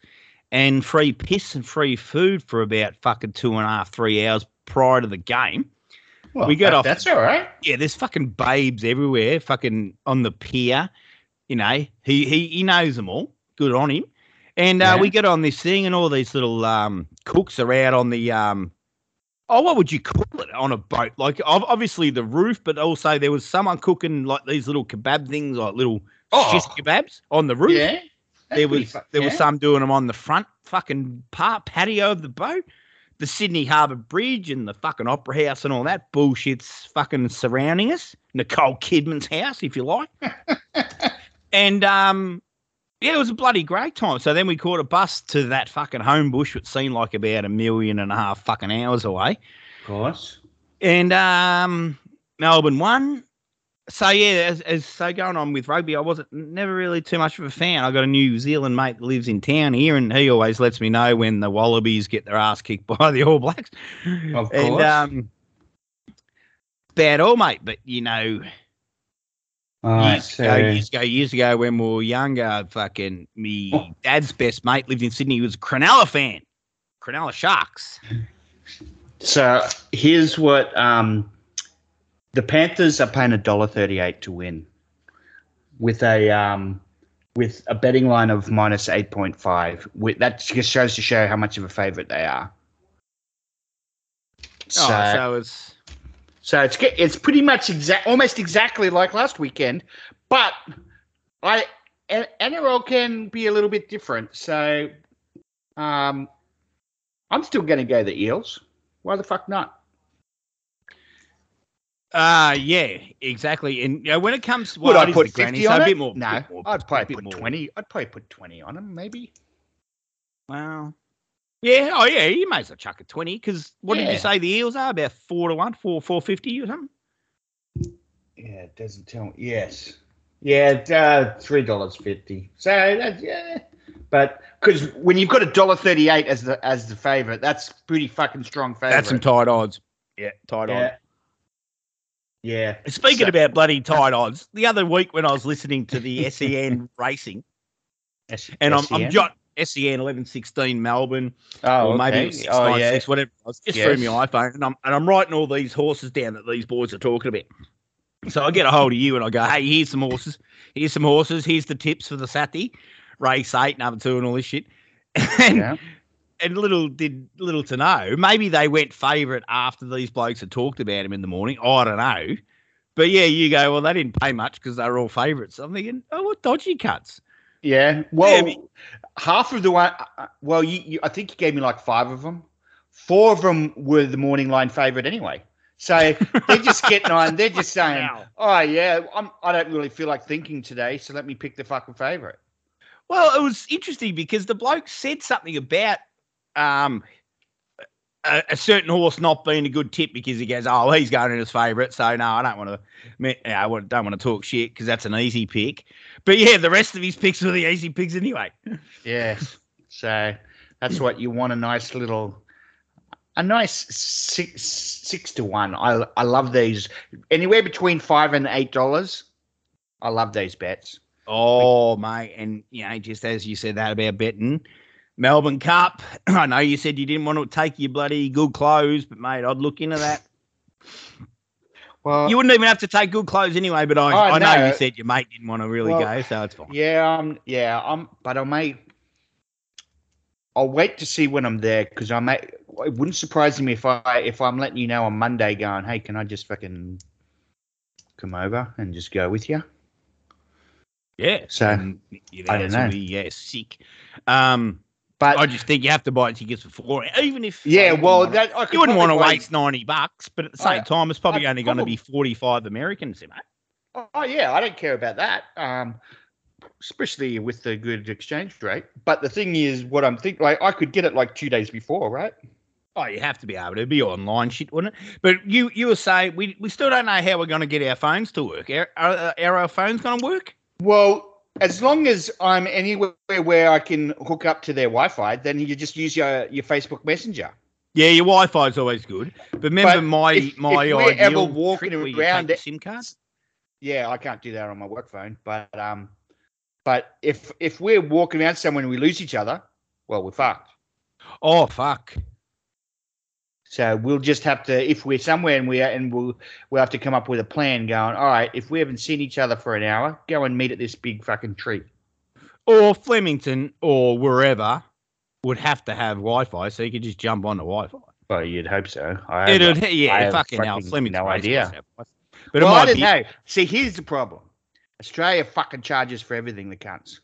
and free piss and free food for about fucking two and a half, three hours prior to the game. Well, we got that- off- That's all right. Yeah, there's fucking babes everywhere, fucking on the pier. You know, he he he knows them all. Good on him. And uh, Yeah. we get on this thing, and all these little um, cooks are out on the um, oh, what would you call it on a boat? Like obviously the roof, but also there was someone cooking like these little kebab things, like little Oh. shish kebabs on the roof. Yeah. There was there was some doing them on the front fucking part patio of the boat. The Sydney Harbour Bridge and the fucking Opera House and all that bullshit's fucking surrounding us. Nicole Kidman's house, if you like. [LAUGHS] and um, yeah, it was a bloody great time. So then we caught a bus to that fucking Homebush, which seemed like about a million and a half fucking hours away. Of course. And um, Melbourne won. So yeah, as, as so going on with rugby, I wasn't never really too much of a fan. I got a New Zealand mate that lives in town here, and he always lets me know when the Wallabies get their ass kicked [LAUGHS] by the All Blacks. Of And course. um, bad all, mate. But you know, right, years so, ago, years ago, years ago, when we were younger, fucking me Oh. dad's best mate lived in Sydney. He was a Cronulla fan, Cronulla Sharks. so here's what um, the Panthers are paying a dollar thirty-eight to win, with a um, with a betting line of minus eight point five. That just shows to show how much of a favourite they are. So, oh, so it's So it's it's pretty much exact, almost exactly like last weekend, but I NRL can be a little bit different. So, um, I'm still going to go the Eels. Why the fuck not? Uh yeah, exactly. And you know, when it comes, Would well, I it is put the granny, 50 so on a it? bit more. No, bit more, I'd probably put more. 20. I'd probably put 20 on them, maybe. Wow. Yeah. Oh yeah. You may as well chuck a twenty because what did you say the eels are about four to one, four four fifty or something? Yeah, it doesn't tell me. Yes. Yeah, uh, $3.50. So, that's, yeah. But because when you've got a dollar thirty-eight as the as the favorite, that's pretty fucking strong favorite. That's some tight odds. Yeah, tight odds. Yeah. Speaking So- about bloody tight odds, the other week when I was listening to the [LAUGHS] SEN racing, S- and I'm, SEN? I'm jot SEN eleven sixteen Melbourne, Oh, or maybe okay. six oh, nine yeah. six, whatever. I was just through Yes. my iPhone, and I'm and I'm writing all these horses down that these boys are talking about. So I get a hold of you and I go, hey, here's some horses. Here's some horses. Here's the tips for the Saturday race eight, number two, and all this shit. [LAUGHS] And Yeah. And little did little to know, maybe they went favourite after these blokes had talked about him in the morning. I don't know. But yeah, you go, well, they didn't pay much because they were all favourites. I'm thinking, oh, what dodgy cuts. Yeah. Well, but- half of the one. uh, Well, you, you, I think you gave me like five of them. Four of them were the morning line favorite anyway. So they're just [LAUGHS] getting on. They're just saying, "Oh yeah, I'm, I don't really feel like thinking today, so let me pick the fucking favorite." Well, it was interesting because the bloke said something about um, a, a certain horse not being a good tip because he goes, "Oh, he's going in his favourite. So no, I don't want to. I don't want to talk shit because that's an easy pick. But yeah, the rest of his picks were the easy picks anyway. [LAUGHS] Yes. So that's what you want. A nice little, a nice six six to one. I I love these. Anywhere between five and eight dollars. I love these bets. Oh, mate, and you know, just as you said that about betting, Melbourne Cup. [CLEARS THROAT] I know you said you didn't want to take your bloody good clothes, but mate, I'd look into that. Well, You wouldn't even have to take good clothes anyway, but I, Oh, I know no. you said your mate didn't want to really Well, go, so it's fine. Yeah, um, yeah, um, but I may. I'll wait to see when I'm there because I may. It wouldn't surprise me if I if I'm letting you know on Monday, going, hey, can I just fucking come over and just go with you? Yeah. So, your I don't know. Be, yeah, sick. Um, But I just think you have to buy tickets for four, even if yeah, well, that I you wouldn't want to waste ninety bucks, but at the same I- time, it's probably I only going to be forty-five Americans, mate. Oh yeah, I don't care about that. Um, especially with the good exchange rate. But the thing is, what I'm thinking, like, I could get it like two days before, right? Oh, you have to be able to be online shit, wouldn't it? But you you were saying we, we still don't know how we're going to get our phones to work. Are, are, are our phones going to work? Well, as long as I'm anywhere where I can hook up to their Wi-Fi, then you just use your your Facebook Messenger. Yeah, your Wi-Fi is always good. But remember But my if- my if we're ever walking trick where you around SIM card. Yeah, I can't do that on my work phone, but um, but if if we're walking around somewhere and we lose each other, well, we're fucked. Oh fuck! So we'll just have to, if we're somewhere and we are, and we'll we'll have to come up with a plan. Going, all right, if we haven't seen each other for an hour, go and meet at this big fucking tree. Or Flemington or wherever would have to have Wi-Fi, so you could just jump onto Wi-Fi. Well, you'd hope so. I It'd, I yeah, have fucking hell, Flemington. no idea. must have Wi-Fi. But well, it I might don't be. know. See, here's the problem. Australia fucking charges for everything, the cunts.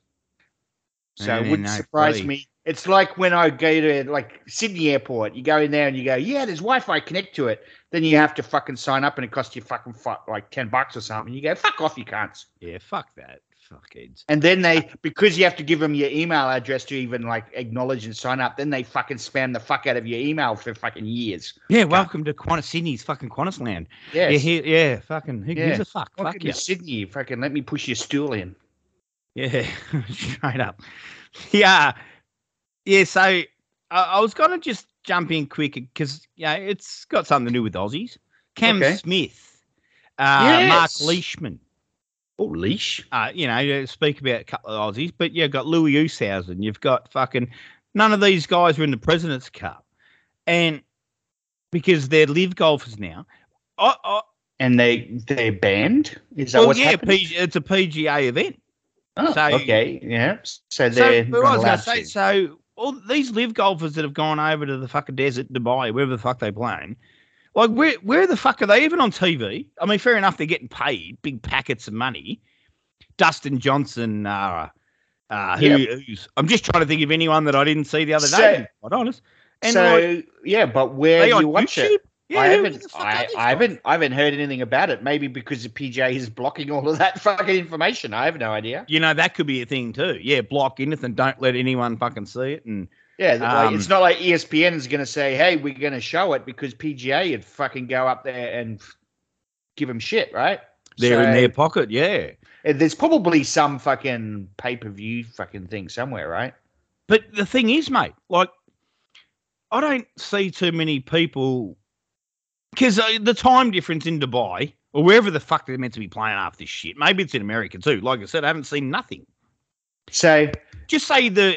So it wouldn't no, surprise bloody- me. It's like when I go to like Sydney Airport. You go in there and you go, yeah, there's Wi-Fi. Connect to it. Then you have to fucking sign up, and it costs you fucking fu- like ten bucks or something. You go, fuck off, you cunts. Yeah, fuck that. Fuckheads. And then they, because you have to give them your email address to even like acknowledge and sign up, then they fucking spam the fuck out of your email for fucking years. Yeah, welcome to Qantas, Sydney's fucking Qantas land. Yes. Yeah, here, yeah, fucking, who gives Yeah. a fuck? Welcome Fuck yeah. Sydney. Fucking let me push your stool in. Yeah, [LAUGHS] straight up. Yeah, yeah. So I, I was gonna just jump in quick because yeah, it's got something to do with Aussies. Cam Okay. Smith, uh, Mark Yes. Leishman. Oh, leash. Uh, you know, you speak about a couple of Aussies, but you've got Louis Oosthuizen. You've got fucking none of these guys are in the President's Cup, and because they're LIV golfers now. I, I, And they they're banned. Is that well, what's yeah, it's a PGA event. Oh, so- okay, yeah. So So, they're not I was going to say, to. so all these LIV golfers that have gone over to the fucking desert, Dubai, wherever the fuck they playing, like where where the fuck are they even on TV? I mean, fair enough, they're getting paid big packets of money. Dustin Johnson, uh, uh, who, Yep. who's I'm just trying to think of anyone that I didn't see the other day. Quite honest, And so like, yeah, but where do you watch YouTube? it? Yeah, I haven't. the fuck are I, I haven't. I haven't heard anything about it. Maybe because the PJ is blocking all of that [LAUGHS] fucking information. I have no idea. You know that could be a thing too. Yeah, block anything. Don't let anyone fucking see it. And Yeah, like, Um, it's not like ESPN is going to say, "Hey, we're going to show it," because PGA would fucking go up there and give them shit, right? they're in their pocket. Yeah. There's probably some fucking pay per view fucking thing somewhere, right? But the thing is, mate, like, I don't see too many people because uh, the time difference in Dubai or wherever the fuck they're meant to be playing after this shit. Maybe it's in America too. Like I said, I haven't seen nothing. So Just say the,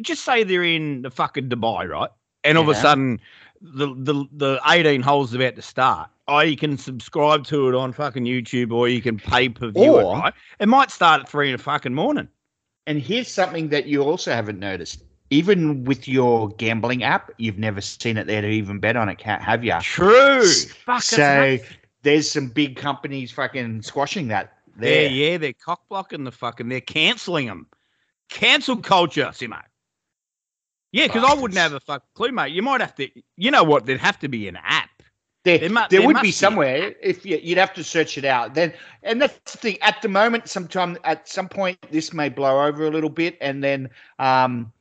just say they're in the fucking Dubai, right? And all of a sudden, the the the eighteen holes about to start. Or you can subscribe to it on fucking YouTube, or you can pay per view it. Right? It might start at three in the fucking morning. And here's something that you also haven't noticed. Even with your gambling app, you've never seen it there to even bet on it, have you? True. Fuck, So there's some big companies fucking squashing that. There. yeah, they're cock blocking the fucking. They're cancelling them. Cancel culture, Simo. Yeah, because I wouldn't have a fuck clue, mate. You might have to. You know what? There'd have to be an app. There, There mu- there there would be be. somewhere if you, you'd have to search it out. Then, and that's the thing. At the moment, sometime at some point, this may blow over a little bit, and then, um,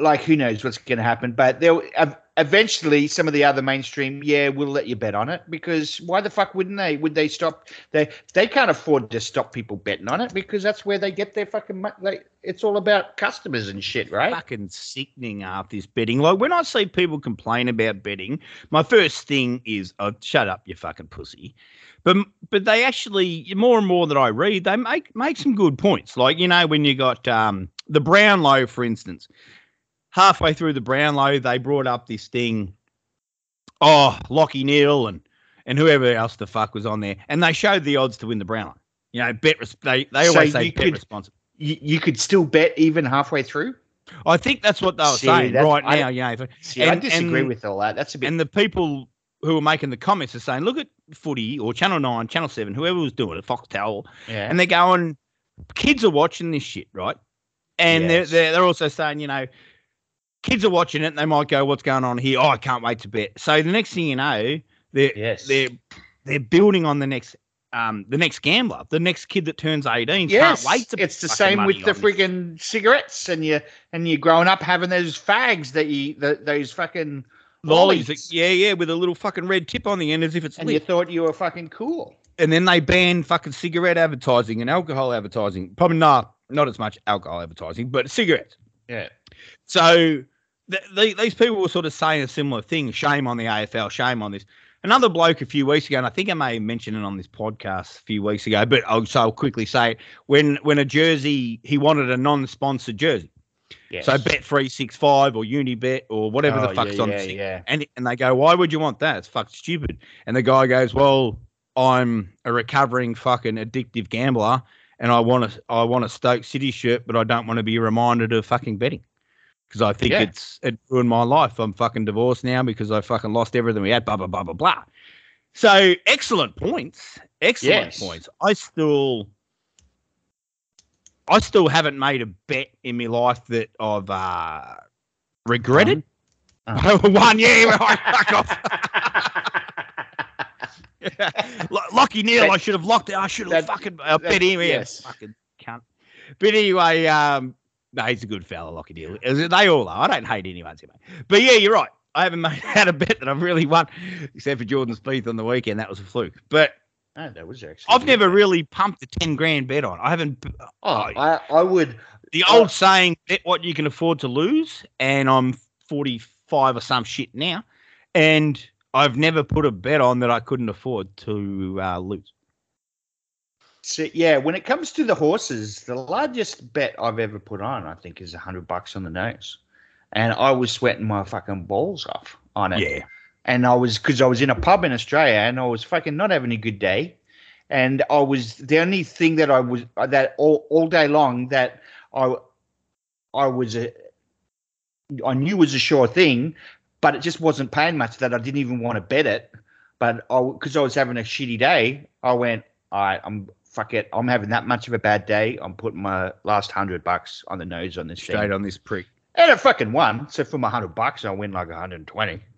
like who knows what's going to happen? But there, ev- eventually, some of the other mainstream, yeah, we'll let you bet on it because why the fuck wouldn't they? Would they stop? They they can't afford to stop people betting on it because that's where they get their fucking. mo- Like it's all about customers and shit, right? Fucking sickening after this betting. Like when I see people complain about betting, my first thing is, "Oh, shut up, you fucking pussy." But but they actually more and more that I read, they make make some good points. Like you know when you got um, the Brownlow, for instance, halfway through the Brownlow, they brought up this thing. Oh, Lachie Neale and and whoever else the fuck was on there, and they showed the odds to win the Brownlow. You know, bet res- they they So always say you bet could- responsible. You, you could still bet even halfway through. I think that's what they were See, saying right I- now. You know, if- See, I disagree and- with all that. That's a bit. and the people who are making the comments are saying, look at footy or Channel 9, Channel 7, whoever was doing it, Foxtel, yeah. and they're going, kids are watching this shit, right? And Yes. they're, they're, they're also saying, you know, kids are watching it and they might go, what's going on here? Oh, I can't wait to bet. So the next thing you know, they're, yes. they're, they're building on the next. Um, the next gambler, the next kid that turns eighteen, yes. can't wait to. it's the same with the on this. cigarettes, and you and you growing up having those fags that you the, those fucking lollies. lollies. yeah, yeah, with a little fucking red tip on the end, as if it's and lit. you thought you were fucking cool. and then they banned fucking cigarette advertising and alcohol advertising. Probably not not as much alcohol advertising, but cigarettes. Yeah. So th- th- these people were sort of saying a similar thing. Shame on the AFL. Shame on this. Another bloke a few weeks ago, and I think I may have mentioned it on this podcast a few weeks ago, but I'll, so I'll quickly say it. When when a jersey, he wanted a non-sponsored jersey. Yes. So Bet three six five or Unibet or whatever the Oh, fuck's yeah, on yeah, the yeah. And and they go, why would you want that? It's fucking stupid. And the guy goes, well, I'm a recovering fucking addictive gambler, and I want to I want a Stoke City shirt, but I don't want to be reminded of fucking betting because I think Yeah. it's it ruined my life. I'm fucking divorced now because I fucking lost everything we had. Blah blah blah blah blah. So excellent points. Excellent Yes. points. I still. I still haven't made a bet in my life that I've uh, regretted. Uh. [LAUGHS] One, year, off. [LAUGHS] Lucky Neil, That- I should have locked it. I should have that- fucking uh, that- bet him. Yes. fucking cunt. But anyway, um, no, he's a good fella, Neale. As They all are. I don't hate anyone, Timmy. But yeah, you're right. I haven't [LAUGHS] made had a bet that I've really won, except for Jordan Spieth on the weekend. That was a fluke. But Oh, that was actually. I've never really pumped a ten grand bet on. I haven't. Oh, I, I would. The old saying, bet what you can afford to lose, and I'm 45 or some shit now, and I've never put a bet on that I couldn't afford to uh, lose. So, yeah, when it comes to the horses, the largest bet I've ever put on, I think, is a hundred bucks on the nose, and I was sweating my fucking balls off on it. Yeah. and I was because I was in a pub in Australia and I was fucking not having a good day, and I was the only thing that I was that all, all day long that I I was a I knew was a sure thing, but it just wasn't paying much that I didn't even want to bet it, but I because I was having a shitty day, I went all right, I'm fuck it, I'm having that much of a bad day, I'm putting my last hundred bucks on the nose on this Straight thing. on this prick. And it fucking won. So for my hundred bucks, I win like 120. [LAUGHS]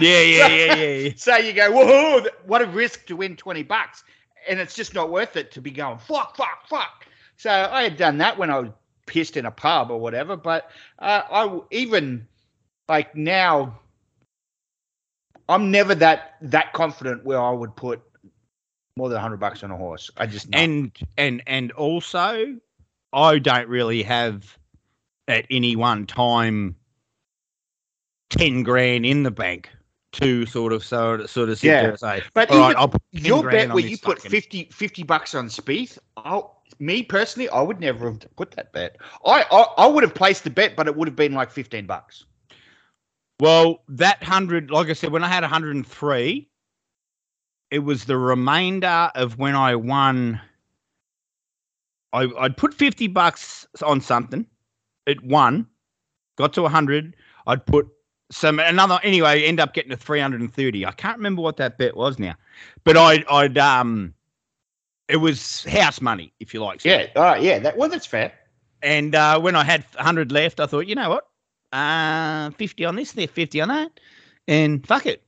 Yeah, yeah, yeah, yeah, yeah. [LAUGHS] So you go, whoa, what a risk to win 20 bucks. And it's just not worth it to be going, fuck, fuck, fuck. So I had done that when I was pissed in a pub or whatever. But uh, I even like now, I'm never that that confident where I would put more than 100 bucks on a horse. I just, and and and also i don't really have at any one time 10 grand in the bank to sort of sort of sort of sit Yeah. there and say But all right i'll put your bet where you put fucking-" 50, 50 bucks on Spieth, I'll, me personally, I would never have put that bet. I, I I would have placed the bet, but it would have been like 15 bucks. well that 100 like i said when i had 103 it was the remainder of when i won I, i'd put 50 bucks on something it won got to 100 i'd put some another anyway end up getting to 330 i can't remember what that bet was now but i'd i'd um it was house money if you like so. Yeah, all right, yeah, that well, that's fair. and uh when i had 100 left i thought you know what uh 50 on this there 50 on that and fuck it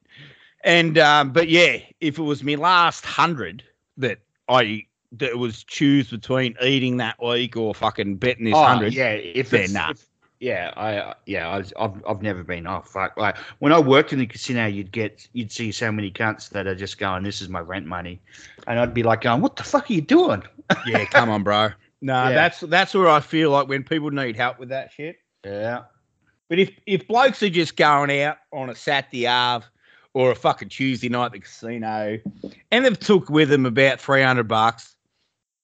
and um but yeah if it was my last 100 that i that was choose between eating that week or fucking betting this Oh, 100 yeah, if they're not. if- yeah, I yeah, I was, I've I've never been off. Fuck, like when I worked in the casino, you'd get you'd see so many cunts that are just going, "This is my rent money," and I'd be like, "Going, what the fuck are you doing?" yeah come on bro no [LAUGHS] Yeah. that's that's where i feel like when people need help with that shit Yeah, But if if blokes are just going out on a Saturday Ave or a fucking Tuesday night at the casino, and they've took with them about three hundred bucks,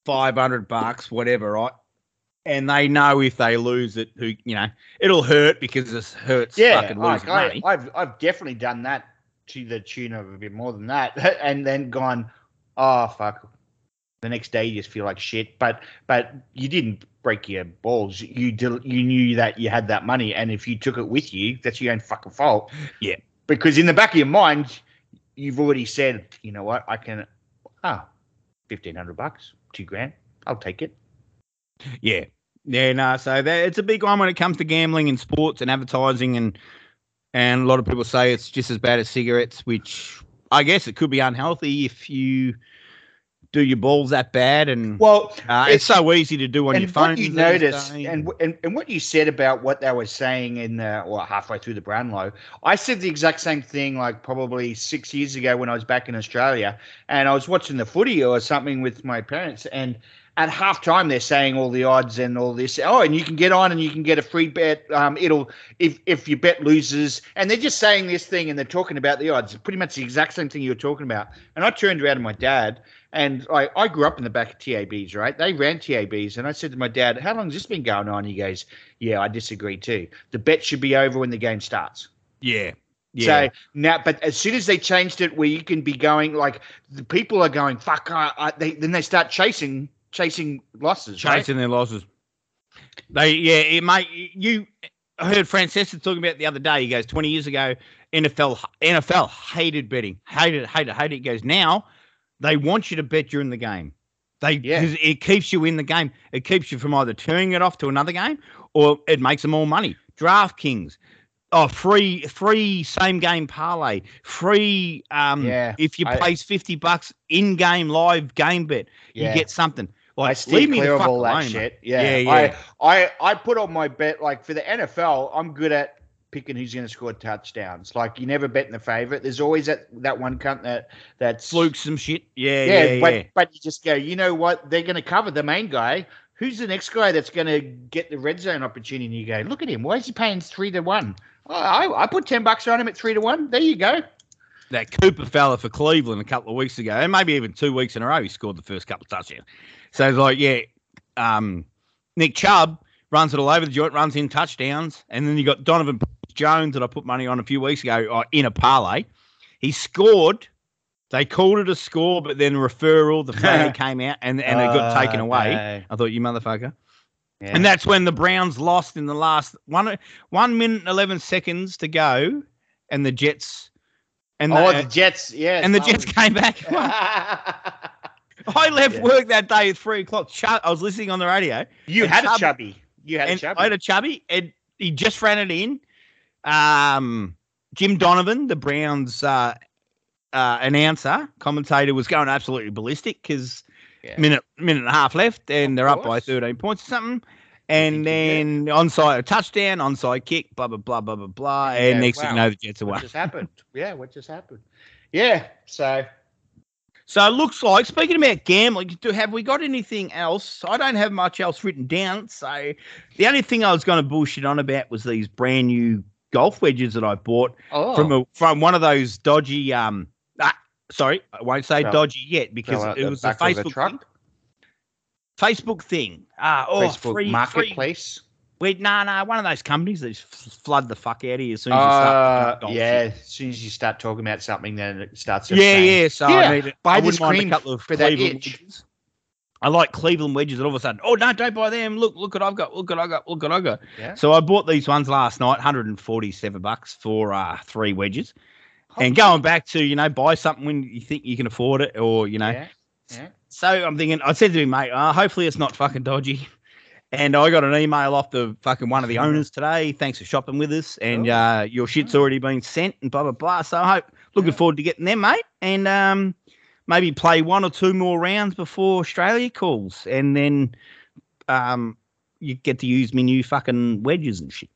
five hundred bucks, whatever, right? And they know if they lose it, who you know, it'll hurt because it hurts yeah. fucking Like, losing I, money. I've I've definitely done that to the tune of a bit more than that, [LAUGHS] and then gone, oh fuck. The next day you just feel like shit, but but you didn't break your balls. You did, you knew that you had that money, and if you took it with you, that's your own fucking fault. Yeah. Because in the back of your mind, you've already said, you know what, I can, ah, fifteen hundred bucks, two grand, I'll take it. Yeah. Yeah, no, so that, it's a big one when it comes to gambling and sports and advertising and and a lot of people say it's just as bad as cigarettes, which I guess it could be unhealthy if you do your balls that bad and Well, uh, it's, so easy to do on your phone. you notice, and, and and what you said about what they were saying in the well halfway through the Brownlow, I said the exact same thing like probably six years ago when I was back in Australia, and I was watching the footy or something with my parents, and at halftime they're saying all the odds and all this. Oh, and you can get on and you can get a free bet. Um, it'll if if your bet loses, and they're just saying this thing and they're talking about the odds. Pretty much the exact same thing you were talking about. And I turned around to my dad. And I, I grew up in the back of TABs, right? They ran TABs. And I said to my dad, How long has this been going on? He goes, Yeah, I disagree too. The bet should be over when the game starts. yeah, yeah, So now, but as soon as they changed it where you can be going, like the people are going, Fuck, I, I, they, then they start chasing chasing losses. right? chasing their losses. They yeah, it might you. I heard Francesa talking about the other day. He goes twenty years ago, NFL NFL hated betting, hated hated hated. He goes now they want you to bet during the game. They Yeah. it keeps you in the game. It keeps you from either turning it off to another game or it makes them more money. DraftKings. Oh, free, free same game parlay, free. Um, Yeah, if you I- place fifty bucks in game live game bet, Yeah. you get something. I Like, steer leave me clear of all that alone, shit. Yeah, Yeah, I, yeah. I, I put on my bet like for the NFL. I'm good at picking who's going to score touchdowns. Like you never bet in the favorite. There's always that that one cunt that that's fluke some shit. Yeah, Yeah, yeah, but yeah. but you just go. You know what? They're going to cover the main guy. Who's the next guy that's going to get the red zone opportunity? And you go, look at him. Why is he paying three to one? Oh, I, I put ten bucks on him at three to one. There you go. That Cooper fella for Cleveland a couple of weeks ago, and maybe even two weeks in a row, he scored the first couple of touchdowns. So it's like, yeah, um, Nick Chubb runs it all over the joint, runs in touchdowns, and then you got Donovan Jones that I put money on a few weeks ago uh, in a parlay. He scored. They called it a score, but then referral, the [LAUGHS] flag came out, and and it got taken Uh, away. no. I thought you motherfucker. Yeah. And that's when the Browns lost in the last one one minute and eleven seconds to go, and the Jets and oh, the, the Jets. Yeah, and the Jets came back. [LAUGHS] I left Yeah. work that day at three o'clock. I was listening on the radio. you had a chubby. You had a chubby. I had a chubby, and he just ran it in. Um, Jim Donovan, the Browns uh, uh, announcer, commentator, was going absolutely ballistic because Yeah. minute minute and a half left, and Of they're up by thirteen points or something. And then onside a touchdown, onside kick, blah blah blah blah blah blah. Yeah, And next thing you know, the Jets are What just happened? Yeah, what just happened? Yeah. So So it looks like speaking about gambling, do have we got anything else? I don't have much else written down. So the only thing I was going to bullshit on about was these brand new golf wedges that I bought oh, from a, from one of those dodgy um ah, sorry, I won't say Fell- dodgy yet because fell out it was a back of the Facebook truck? thing. Facebook thing. Ah, oh, Facebook free, free. marketplace. Wait, no, no, one of those companies that flood the fuck out of you as soon as you Uh, start. golf yeah. shit. As soon as you start talking about something, then it starts. Yeah, yeah. So Yeah, I need it. buy I this wouldn't cream a couple of for that Cleveland itch. wedges. I like Cleveland wedges, and all of a sudden, oh no, don't buy them. Look, look what I've got. Look what I got. Look what I got. Yeah. So I bought these ones last night, 147 bucks for uh, three wedges. and going back to you know buy something when you think you can afford it, or you know. Yeah. Yeah. So I'm thinking. I said to him, mate, uh, hopefully it's not fucking dodgy. And I got an email off the fucking one of the owners today. Thanks for shopping with us, and Oh. uh, your shit's already been sent, and blah blah blah. So I hope looking Yeah. forward to getting them, mate, and um, maybe play one or two more rounds before Australia calls, and then um, you get to use me new fucking wedges and shit.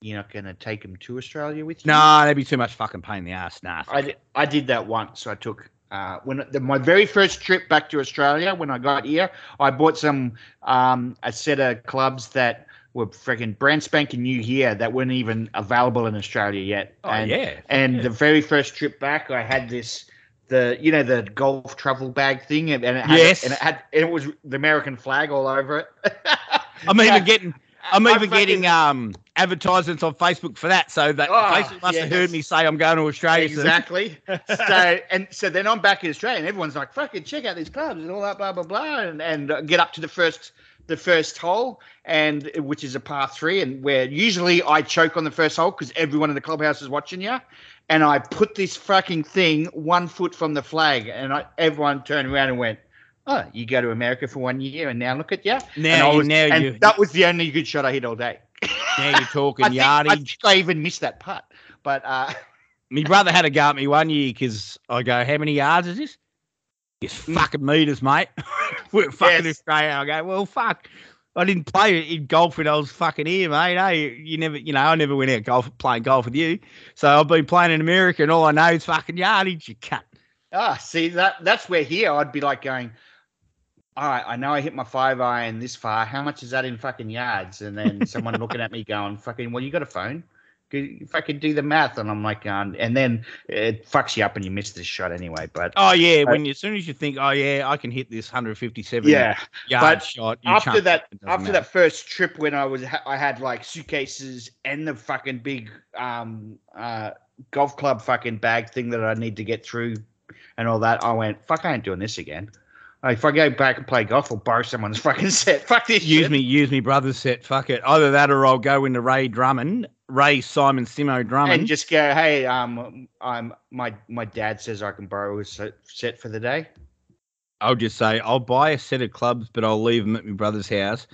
You're not going to take them to Australia with you? No, that'd be too much fucking pain in the ass. Nah. I did, I did that once. So I took uh, when the, my very first trip back to Australia when I got here, I bought some um, a set of clubs that were freaking brand spanking new here that weren't even available in Australia yet. Oh, and, yeah. And Yeah. the very first trip back, I had this the you know the golf travel bag thing, and, and it had Yes. and it had and it was the American flag all over it. [LAUGHS] I'm even getting. I'm I even getting fucking- um advertisements on Facebook for that. So that Oh, Facebook must have heard me say I'm going to Australia. Exactly. [LAUGHS] so and so then I'm back in Australia, and everyone's like, "Fucking check out these clubs and all that, blah blah blah," and and uh, get up to the first the first hole, and which is a par three, and where usually I choke on the first hole because everyone in the clubhouse is watching you, and I put this fucking thing one foot from the flag, and I, everyone turned around and went. Oh, you go to America for one year, and now look at you. Now and was- now and you- that was the only good shot I hit all day. [LAUGHS] Now you're talking [LAUGHS] I think, I yardage. think I even missed that putt, but uh, My brother had a go at me one year because I go, "How many yards is this?" It's fucking meters, mate. [LAUGHS] We're fucking Yes. Australia. I go, "Well, fuck." I didn't play in golf when I was fucking here, mate. Hey, you never, you know, I never went out golf playing golf with you. So I've been playing in America, and all I know is fucking yardage. You cut. Ah, see that that's where here I'd be like going, all right, I know I hit my five iron this far. How much is that in fucking yards? And then someone looking at me going, fucking, well, you got a phone. Go- Fucking do the math, and I'm like, um, and then it fucks you up, and you miss this shot anyway. But Oh yeah, when you, as soon as you think, oh yeah, I can hit this 157 yeah, yard shot. after that, it, it doesn't after matter. that first trip when I was, I had like suitcases and the fucking big um uh golf club fucking bag thing that I need to get through, and all that. I went, fuck, I ain't doing this again. Like, if I go back and play golf, I'll borrow someone's [LAUGHS] fucking set. Fuck this. use shit. me, use me brother's set. Fuck it. Either that or I'll go into Ray Drummond, Ray Simon Simo Drummond. and just go, hey, um, I'm my my dad says I can borrow a set, for the day. I'll just say I'll buy a set of clubs, but I'll leave them at my brother's house.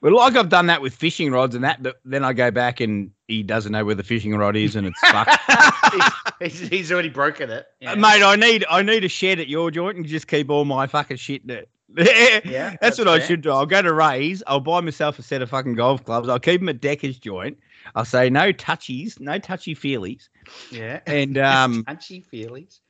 But like I've done that with fishing rods and that, but then I go back and he doesn't know where the fishing rod is, and it's fucked. [LAUGHS] he's, he's already broken it. Yeah. Mate, I need I need a shed at your joint and just keep all my fucking shit in it. [LAUGHS] Yeah, that's, that's what I should do. I'll go to Ray's. I'll buy myself a set of fucking golf clubs. I'll keep them at Decker's joint. I'll say no touchies, no touchy feelies, Yeah. and [LAUGHS] um, touchy feelies.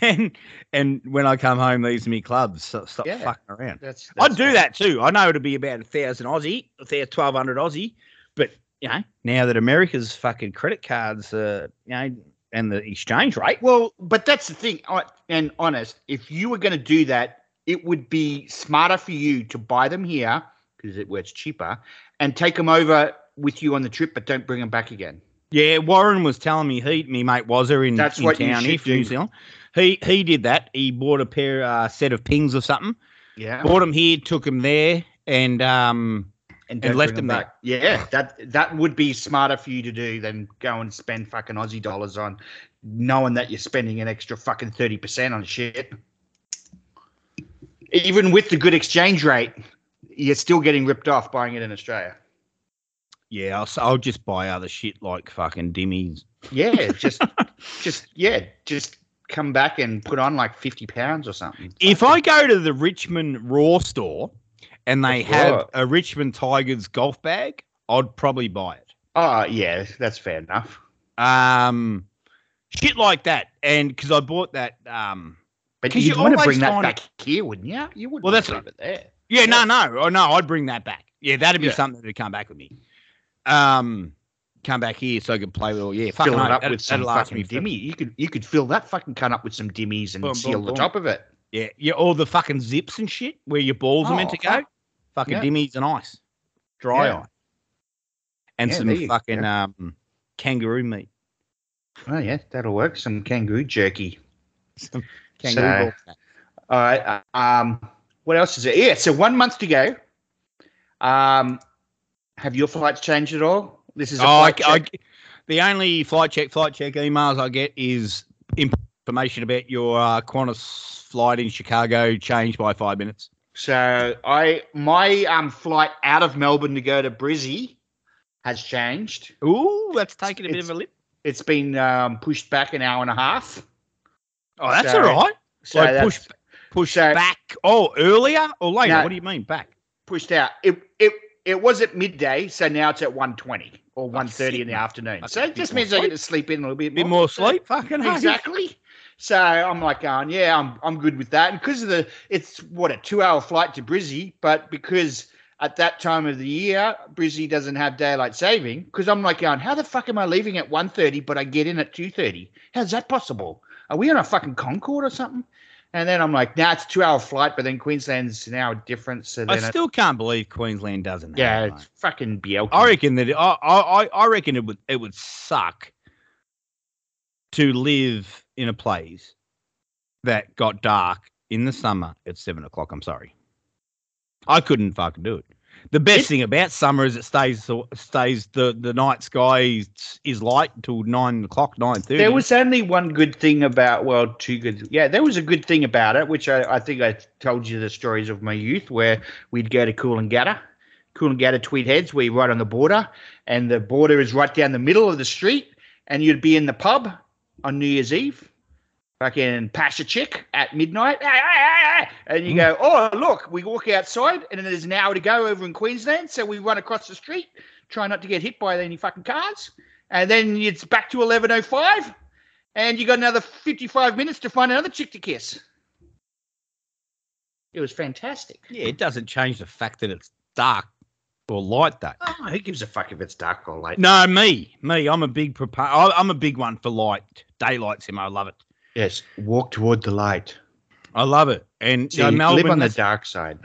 and and when I come home, these are me clubs. So stop Yeah. fucking around. That's, I'd do fine. that too. I know it'll be about a thousand Aussie, a thousand twelve hundred Aussie, but you know now that America's fucking credit cards, uh, you know, and the exchange rate. Well, but that's the thing. I- And honest, if you were going to do that, it would be smarter for you to buy them here because it works cheaper, and take them over with you on the trip, but don't bring them back again. Yeah, Warren was telling me he, me mate Wazza in, That's in what town here from New. Zealand. He he did that. He bought a pair uh, set of pings or something. Yeah. Bought them here, took them there, and um, and, and left bring them back. Yeah, that that would be smarter for you to do than go and spend fucking Aussie dollars on knowing that you're spending an extra fucking thirty percent on shit. Even with the good exchange rate, you're still getting ripped off buying it in Australia. Yeah, I'll, I'll just buy other shit like fucking dimmies. Yeah, [LAUGHS] just, just yeah, just come back and put on like fifty pounds or something. If I go to the Richmond Raw store and they That's have right. a Richmond Tigers golf bag, I'd probably buy it. oh yeah, that's fair enough. Um, shit like that, and because I bought that. Um, But you'd you want to bring that back here, wouldn't you? You wouldn't. Well, that's leave it there. yeah, no, no, oh no, I'd bring that back. Yeah, that'd be Yeah. something to come back with me. Um, come back here so I could play with. all Yeah, Fill it up that'd- with some fucking dimmy. You could you could fill that fucking cunt up with some dimmies and Boom, seal boom, the boom. top of it. Yeah, yeah, all the fucking zips and shit where your balls are meant Oh, to go. Fucking Yeah. dimmies and ice, dry Yeah. ice, and Yeah, some fucking um kangaroo meat. Oh yeah, that'll work. Some kangaroo jerky. [LAUGHS] Some kangaroo So- All right. uh, Um, what else is it? Yeah, so one month to go. Um, have your flights changed at all? This is a Oh, I, I- the only flight check, flight check emails I get is information about your uh, Qantas flight in Chicago changed by five minutes. So I my um flight out of Melbourne to go to Brizzy has changed. Ooh, that's taking a bit It's- of a lip. It's been um, pushed back an hour and a half. Oh, that's so- all right. So like push, push so- back. Oh, earlier or later? No. What do you mean back? pushed out. It it it was at midday, so now it's at 1.20 or 1.30 sick, in the afternoon. So it just means I get to sleep in a little bit, bit more sleep. Fucking. Exactly. So I'm like going, yeah, I'm I'm good with that. And because of the it's what a two hour flight to Brizzy, but because at that time of the year, Brizzy doesn't have daylight saving, because I'm like going, how the fuck am I leaving at 1.30 but I get in at 2.30? How's that possible? Are we on a fucking Concorde or something? And then I'm like, nah, it's a two hour flight, but then Queensland's an hour different. So I then it, still can't believe Queensland doesn't. yeah, it, it's fucking Bielka. I reckon that it, I, I I reckon it would it would suck to live in a place that got dark in the summer at seven o'clock. I'm sorry, I couldn't fucking do it. The best It- thing about summer is it stays stays the the night sky is, is light until nine o'clock nine thirty. There was only one good thing about, well, two good. Yeah, there was a good thing about it, which I, I think I told you the stories of my youth where we'd go to Coolangatta, Coolangatta Tweed Heads, where you're right on the border, and the border is right down the middle of the street, and you'd be in the pub on New Year's Eve, fucking pass a chick at midnight, and you go, mm. oh, look, we walk outside, and then there's an hour to go over in Queensland, so we run across the street, try not to get hit by any fucking cars, and then it's back to 11.05, and you got another 55 minutes to find another chick to kiss. It was fantastic. yeah, it doesn't change the fact that it's dark or light though. Oh, who gives a fuck if it's dark or light? No, me, me. I'm a big propo- I'm a big one for light, daylight sim. I love it. Yes, walk toward the light. I love it. And See, uh, you know, Melbourne, live on the dark side.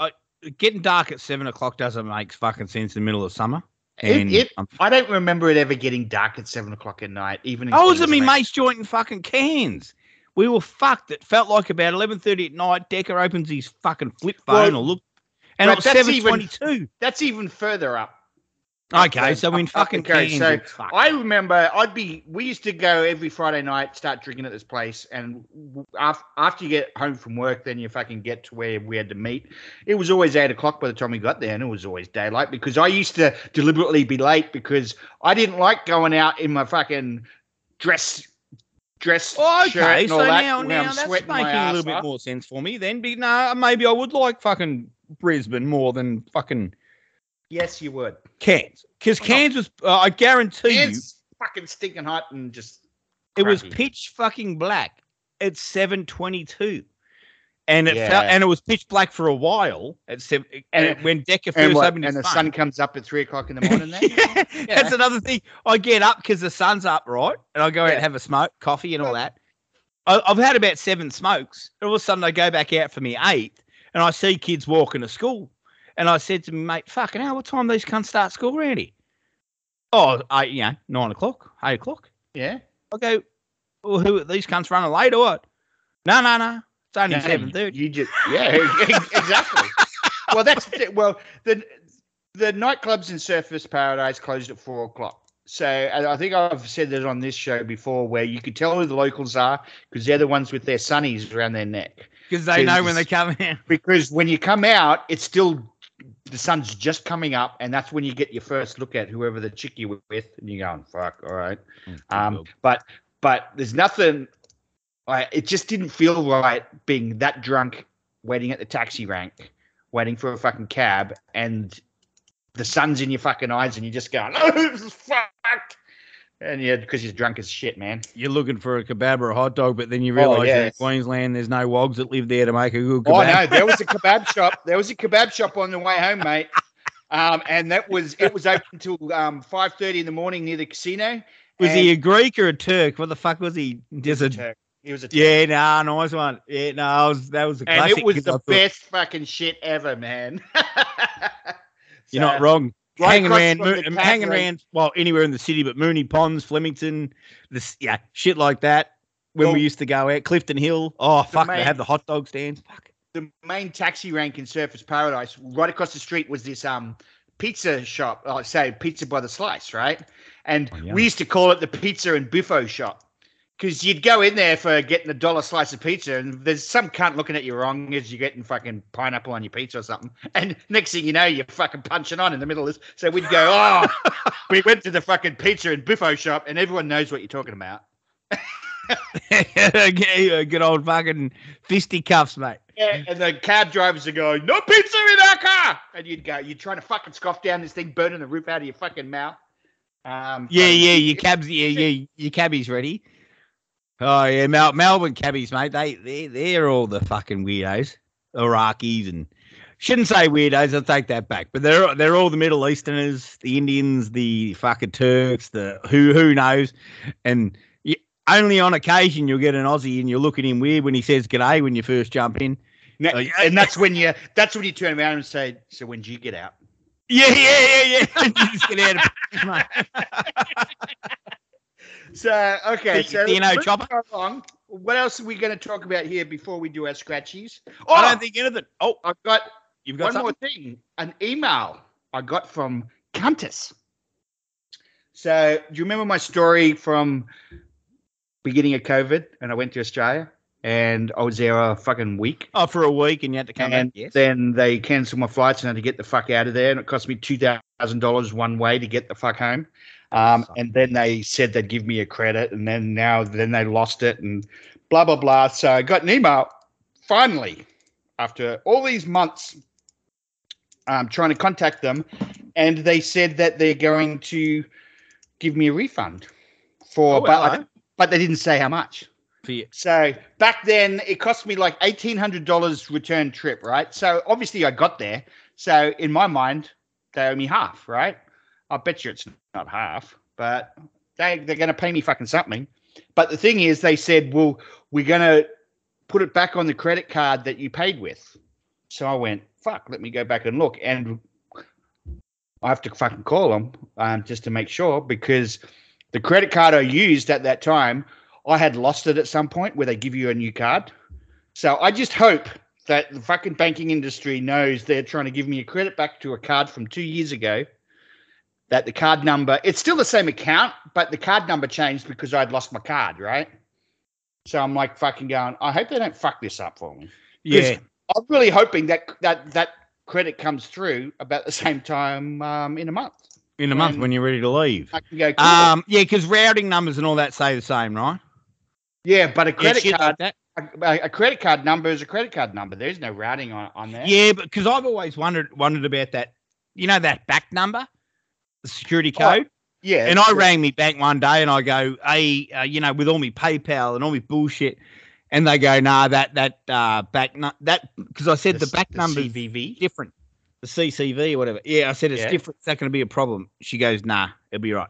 Uh, getting dark at seven o'clock doesn't make fucking sense in the middle of summer. And it- I'm- I don't remember it ever getting dark at seven o'clock at night, even. I was at me Queensland. mate's joint in fucking Cairns. We were fucked. It felt like about eleven thirty at night. Decker opens his fucking flip phone Well, or look, and it was that's seven even- twenty-two. That's even further up. Okay, so in [LAUGHS] fucking okay, so fucked. I remember I'd be. We used to go every Friday night, start drinking at this place, and after, after you get home from work, then you fucking get to where we had to meet. It was always eight o'clock by the time we got there, and it was always daylight because I used to deliberately be late because I didn't like going out in my fucking dress. Dress Oh, shirt okay, so that, now, now that's making a little bit more sense for me. Then, but no, maybe I would like fucking Brisbane more than fucking Yes, you would. Cairns, because Cairns was. Uh, I guarantee you, It's fucking stinking hot and just. It was pitch fucking black at seven twenty-two, and it Yeah. felt and it was pitch black for a while at seven. And And it- when Decker And, first what, opened and his the phone, sun comes up at three o'clock in the [LAUGHS] morning. Then yeah, that's another thing. I get up because the sun's up, right, and I go out and have a smoke, coffee, and all that. I, I've had about seven smokes. And all of a sudden, I go back out for me eighth, and I see kids walking to school. And I said to me, mate, fucking hell, what time these cunts start school, Randy? Oh, eight, you know, nine o'clock, eight o'clock. yeah. I go, well, who these cunts running late or what? No, no, no. It's only No, seven thirty. You just yeah, exactly. [LAUGHS] well, that's well the the nightclubs in Surfers Paradise closed at four o'clock. So and I think I've said that on this show before, where you could tell who the locals are because they're the ones with their sunnies around their neck. Because they know when they come in. Because when you come out, it's still the sun's just coming up, and that's when you get your first look at whoever the chick you're with, and you're going, "Fuck, all right." Um, but but there's nothing. I, it just didn't feel right being that drunk, waiting at the taxi rank, waiting for a fucking cab, and the sun's in your fucking eyes, and you're just going, "Oh [LAUGHS] fuck!" And yeah, because you're drunk as shit, man. You're looking for a kebab or a hot dog, but then you realise that in. Queensland there's no wogs that live there to make a good kebab. Oh kebab. no, there was a [LAUGHS] kebab shop. There was a kebab shop on the way home, mate. Um, and that was it was open until um, five thirty in the morning near the casino. Was he a Greek or a Turk? What the fuck was he? Just a Turk. He was a Turk. yeah, nah, nice one. Yeah, no, I was that was a classic. and it was the best fucking shit ever, man. [LAUGHS] You're not wrong. Hanging around, Mo- the um, hanging around. Well, anywhere in the city, but Moonee Ponds, Flemington, this yeah, shit like that. When Well, we used to go out, Clifton Hill. Oh fuck, they main- have the hot dog stands. Fuck. the main taxi rank in Surfers Paradise, right across the street was this um pizza shop. I say pizza by the slice, right? And Oh, yeah. we used to call it the pizza and buffo shop. Because you'd go in there for getting a dollar slice of pizza, and there's some cunt looking at you wrong as you're getting fucking pineapple on your pizza or something. And next thing you know, you're fucking punching on in the middle of this. So we'd go, oh, [LAUGHS] we went to the fucking pizza and buffo shop, and everyone knows what you're talking about. [LAUGHS] Okay, Good old fucking fisticuffs, mate. Yeah, and the cab drivers are going, no pizza in our car. And you'd go, you're trying to fucking scoff down this thing, burning the roof out of your fucking mouth. Um, Yeah, yeah, your cabs, yeah, [LAUGHS] yeah, your cabbies ready. Oh yeah, Mel- Melbourne cabbies, mate. They they they're all the fucking weirdos, Iraqis, and shouldn't say weirdos. I'll take that back. But they're they're all the Middle Easterners, the Indians, the fucking Turks, the who who knows, and you, only on occasion you'll get an Aussie and you'll look at him weird when he says "g'day" when you first jump in. Oh, yeah. and that's when you that's when you turn around and say, So when do you get out? Yeah, yeah, yeah, yeah. [LAUGHS] Just get out of. [LAUGHS] So okay, so you know Chopper? along, what else are we going to talk about here before we do our scratchies? Oh, I don't oh, think anything. Oh, I've got you've got one more thing. An email I got from Qantas. So do you remember my story from beginning of COVID and I went to Australia and I was there a fucking week. Oh, for a week, and you had to come and back. Yes. then they cancelled my flights and I had to get the fuck out of there. And it cost me two thousand dollars one way to get the fuck home. Um, and then they said they'd give me a credit, and then now then they lost it, and blah blah blah. So I got an email finally after all these months um, trying to contact them, and they said that they're going to give me a refund for, Oh, but, but they didn't say how much. So back then, it cost me like eighteen hundred dollars return trip, right? So obviously, I got there. So in my mind, they owe me half, right? I bet you it's not half, but they they're going to pay me fucking something. But the thing is, they said, "Well, we're going to put it back on the credit card that you paid with." So I went, "Fuck, let me go back and look." And I have to fucking call them um, just to make sure because the credit card I used at that time, I had lost it at some point where they give you a new card. So I just hope that the fucking banking industry knows they're trying to give me a credit back to a card from two years ago. That the card number, it's still the same account, but the card number changed because I'd lost my card, right? So I'm like fucking going, I hope they don't fuck this up for me. Yeah. I'm really hoping that that that credit comes through about the same time um, in a month. In a month when- when you're ready to leave. I can go, cool. Um, yeah, because routing numbers and all that say the same, right? yeah, but a credit shit card, like that. a, a credit card number is a credit card number. There's no routing on, on there. Yeah, but because I've always wondered wondered about that. You know that back number, the security Oh, code. yeah. and I it's- rang me bank one day and I go, hey, uh, you know, with all my PayPal and all my bullshit, and they go, nah, that that uh, back nu- that because I said the, back the number CVV. different, the CCV or whatever. Yeah, I said it's Yeah. different. It's not going to be a problem. She goes, nah, it'll be right.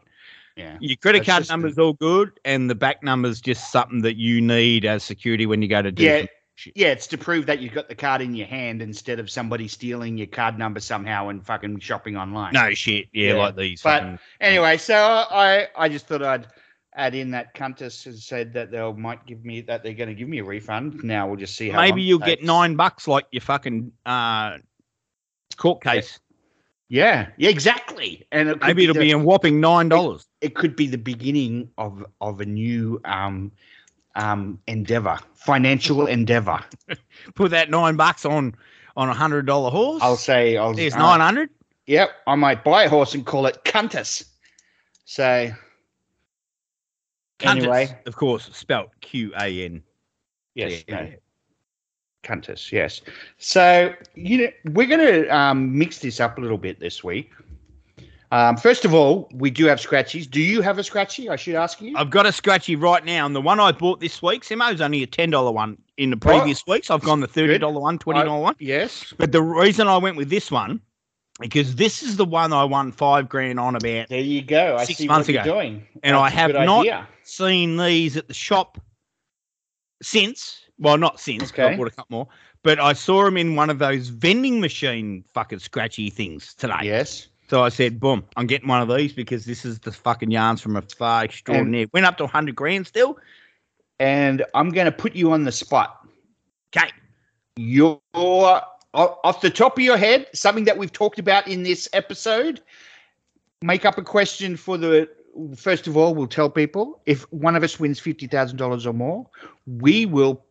Yeah. Your credit That's card number's all good, and the back number's just something that you need as security when you go to do. Yeah. Shit. Yeah, it's to prove that you've got the card in your hand instead of somebody stealing your card number somehow and fucking shopping online. No shit. Yeah, Yeah, like these. but- fucking- Anyway, so I I just thought I'd add in that Qantas has said that they might give me that they're going to give me a refund. Now we'll just see how. maybe you'll it get nine bucks like your fucking uh, court case. Yeah, yeah, exactly. And it Maybe it'll the- be a whopping nine dollars. it could be the beginning of of a new um um endeavor, financial [LAUGHS] endeavor. Put that nine bucks on on a hundred dollar horse. I'll say I'll. There's uh, nine hundred. Yep, I might buy a horse and call it Cuntus. So anyway, of course, spelt Q A N. yes, no, Cuntus, yes. So you know we're going to um, mix this up a little bit this week. Um, first of all, we do have scratchies. Do you have a scratchy? I should ask you. I've got a scratchy right now, and the one I bought this week, Simo's only a ten dollar one. In the previous weeks, I've gone the thirty dollar one, twenty dollar one. yes. But the reason I went with this one, because this is the one I won five grand on about. There you go. I Six see months what you're ago. doing. And That's I have not idea. Seen these at the shop since. Well, not since. 'cause I bought a couple more. But I saw them in one of those vending machine fucking scratchy things today. Yes. So I said, boom, I'm getting one of these because this is the fucking yarns from a far extraordinary. Went up to 100 grand still. And I'm going to put you on the spot. Okay. You're off the top of your head, something that we've talked about in this episode. Make up a question for the. First of all, we'll tell people if one of us wins fifty thousand dollars or more, we will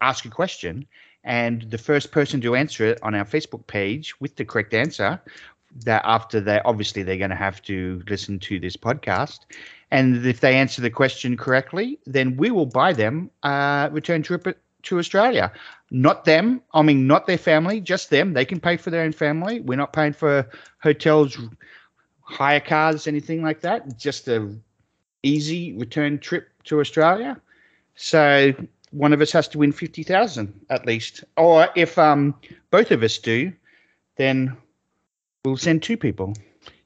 ask a question, and the first person to answer it on our Facebook page with the correct answer. That after they obviously they're going to have to listen to this podcast, and if they answer the question correctly, then we will buy them a return trip to Australia not them. I mean, not their family, just them. They can pay for their own family. We're not paying for hotels, hire cars, anything like that. Just a easy return trip to Australia. So one of us has to win fifty thousand at least, or if um both of us do, then we'll send two people.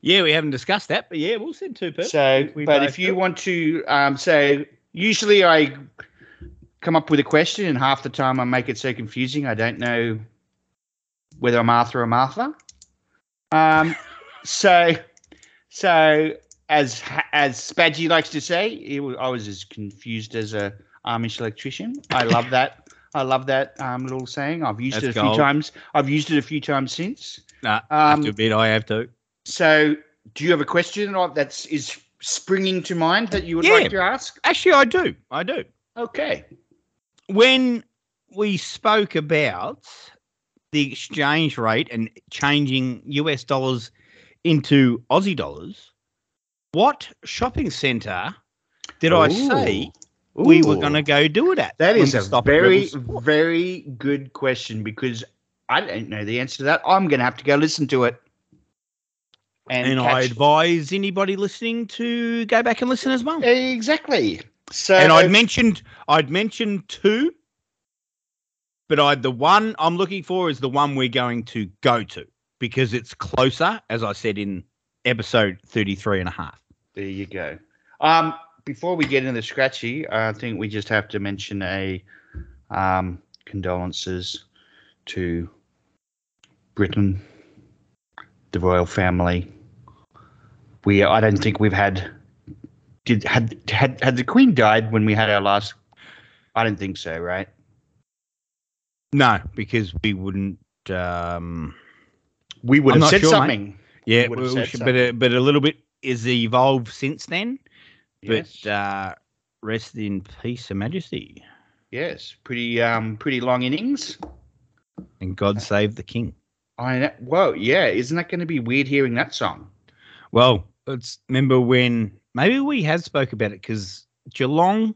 Yeah, we haven't discussed that, but yeah, we'll send two people. So, we but if you do. want to, um, so usually I come up with a question, and half the time I make it so confusing I don't know whether I'm Arthur or Martha. Um, [LAUGHS] so, so as as Spadgy likes to say, it I was as confused as a Amish electrician. I love that. [LAUGHS] I love that um, little saying. I've used That's it a few times. I've used it a few times since. Nah, I have Um, to admit, I have to. So, do you have a question that's is springing to mind that you would Yeah. like to ask? Actually, I do. I do. Okay. When we spoke about the exchange rate and changing US dollars into Aussie dollars, what shopping centre did I say we were going to go do it at? That is a very, very good question because I don't know the answer to that. I'm going to have to go listen to it. And, And I advise anybody listening to go back and listen as well. exactly. So, and I'd mentioned I'd mentioned two, but I the one I'm looking for is the one we're going to go to because it's closer, as I said in episode 33 and a half. there you go. Um, before we get into the scratchy, I think we just have to mention a um, condolences to Britain, the royal family. We, I don't think we've had did had had had the Queen died when we had our last. I don't think so, right? No, because we wouldn't. Um, We would I'm have said sure, mate. something. yeah, Would've we said should- but a, but a little bit is evolved since then. Yes, But uh, rest in peace, Her Majesty, yes, pretty um, pretty long innings. And God save the King. I know. Whoa, yeah, isn't that going to be weird hearing that song? Well, let's remember when maybe we had spoke about it because Geelong,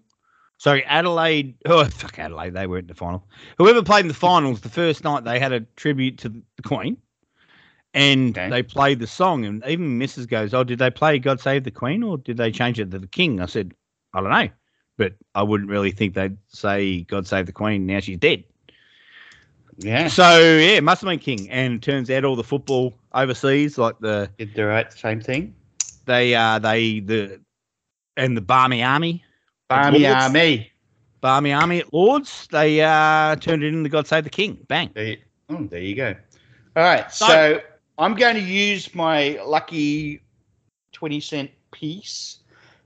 sorry, Adelaide. [LAUGHS] Oh, fuck Adelaide, they weren't in the final. Whoever played in the finals, the first night they had a tribute to the Queen, and Okay. they played the song, and even Mrs. goes, "Oh, did they play God Save the Queen, or did they change it to the King?" I said, "I don't know." But I wouldn't really think they'd say God Save the Queen now she's dead. Yeah, So yeah, must have been King. And turns out all the football overseas, like the did the right same thing. they uh they the and the Barmy Army, Barmy Army. Barmy Army at Lords, they uh turned it into God Save the King. Bang. There, you- oh, there you go. All right, so, So- I'm going to use my lucky twenty cent piece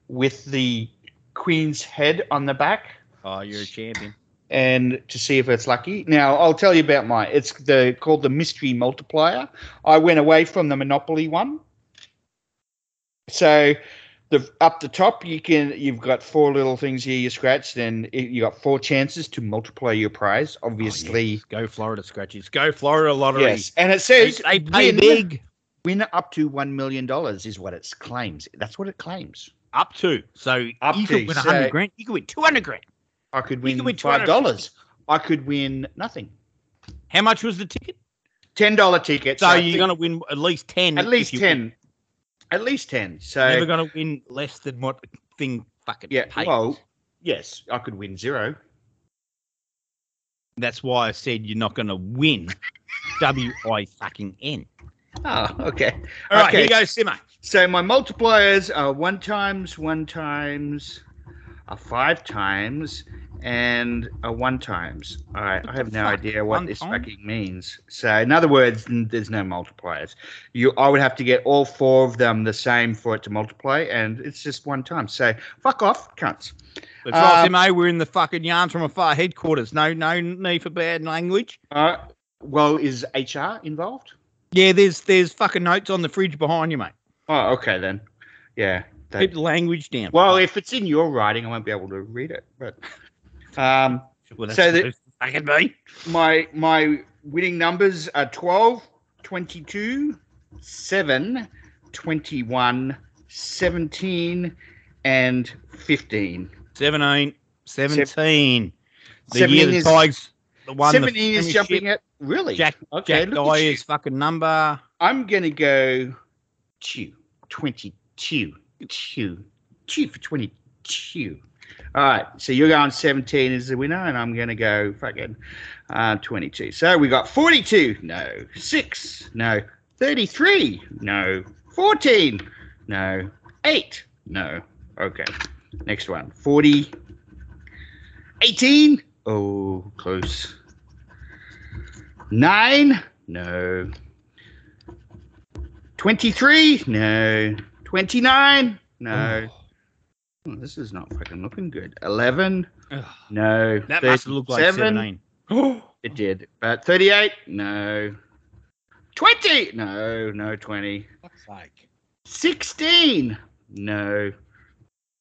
with the Queen's head on the back. Oh, you're a champion. And to see if it's lucky. Now I'll tell you about mine. It's the called the mystery multiplier. I went away from the Monopoly one. So the up the top, you can you've got four little things here you scratched, and it- you got four chances to multiply your prize. Oh, Obviously, yes. go Florida scratches. Go Florida lottery. yes. And it They, says they pay win, big. win up to one million dollars is what it claims. That's what it claims. Up to. So Up you to, could win 100 so- grand. You could win 200 grand. I could win, could win five dollars. I could win nothing. How much was the ticket? Ten dollar ticket. So I you're going to win at least 10. at least ten. win. At least ten. So you're Never going to win less than what thing fucking yeah. pays. Well, yes, I could win zero. That's why I said you're not going to win. W I fucking N. Oh, okay. All right, Okay. here you go, Simmer. So my multipliers are one times, one times, a five times, and a one times. All right, I have no idea what One this time? fucking means. So in other words, n- there's no multipliers. You, I would have to get all four of them the same for it to multiply, and it's just one time. So fuck off, cunts. That's right, Um, Simmo. We're in the fucking yarns from afar headquarters. No, no need for bad language. Uh, well, is HR involved? Yeah, there's there's fucking notes on the fridge behind you, mate. Oh, okay then. Yeah. That- language down. well, if it's in your writing, I won't be able to read it. But um, [LAUGHS] Well, so the- to fucking be. my my winning numbers are 12 22 7 21 17 and 15 17, 17. The 17 year the is- Tigers the one the 17 is jumping at really Jack okay Jack look at you. Dyer's fucking number. i'm gonna go two 22 two. Two for 22 all right so you're going 17 as the winner and i'm gonna go fucking uh 22 so we got 42 no. 6 no. 33 no. 14 no. 8 no. Okay. Next one. 40 18 oh close. 9 no. 23 no 29 no Oh, this is not fucking looking good 11 Ugh. no That must have looked like 37. 17. [GASPS] It did. But 38? No. 20? No, no, 20. Fuck's sake. 16? No.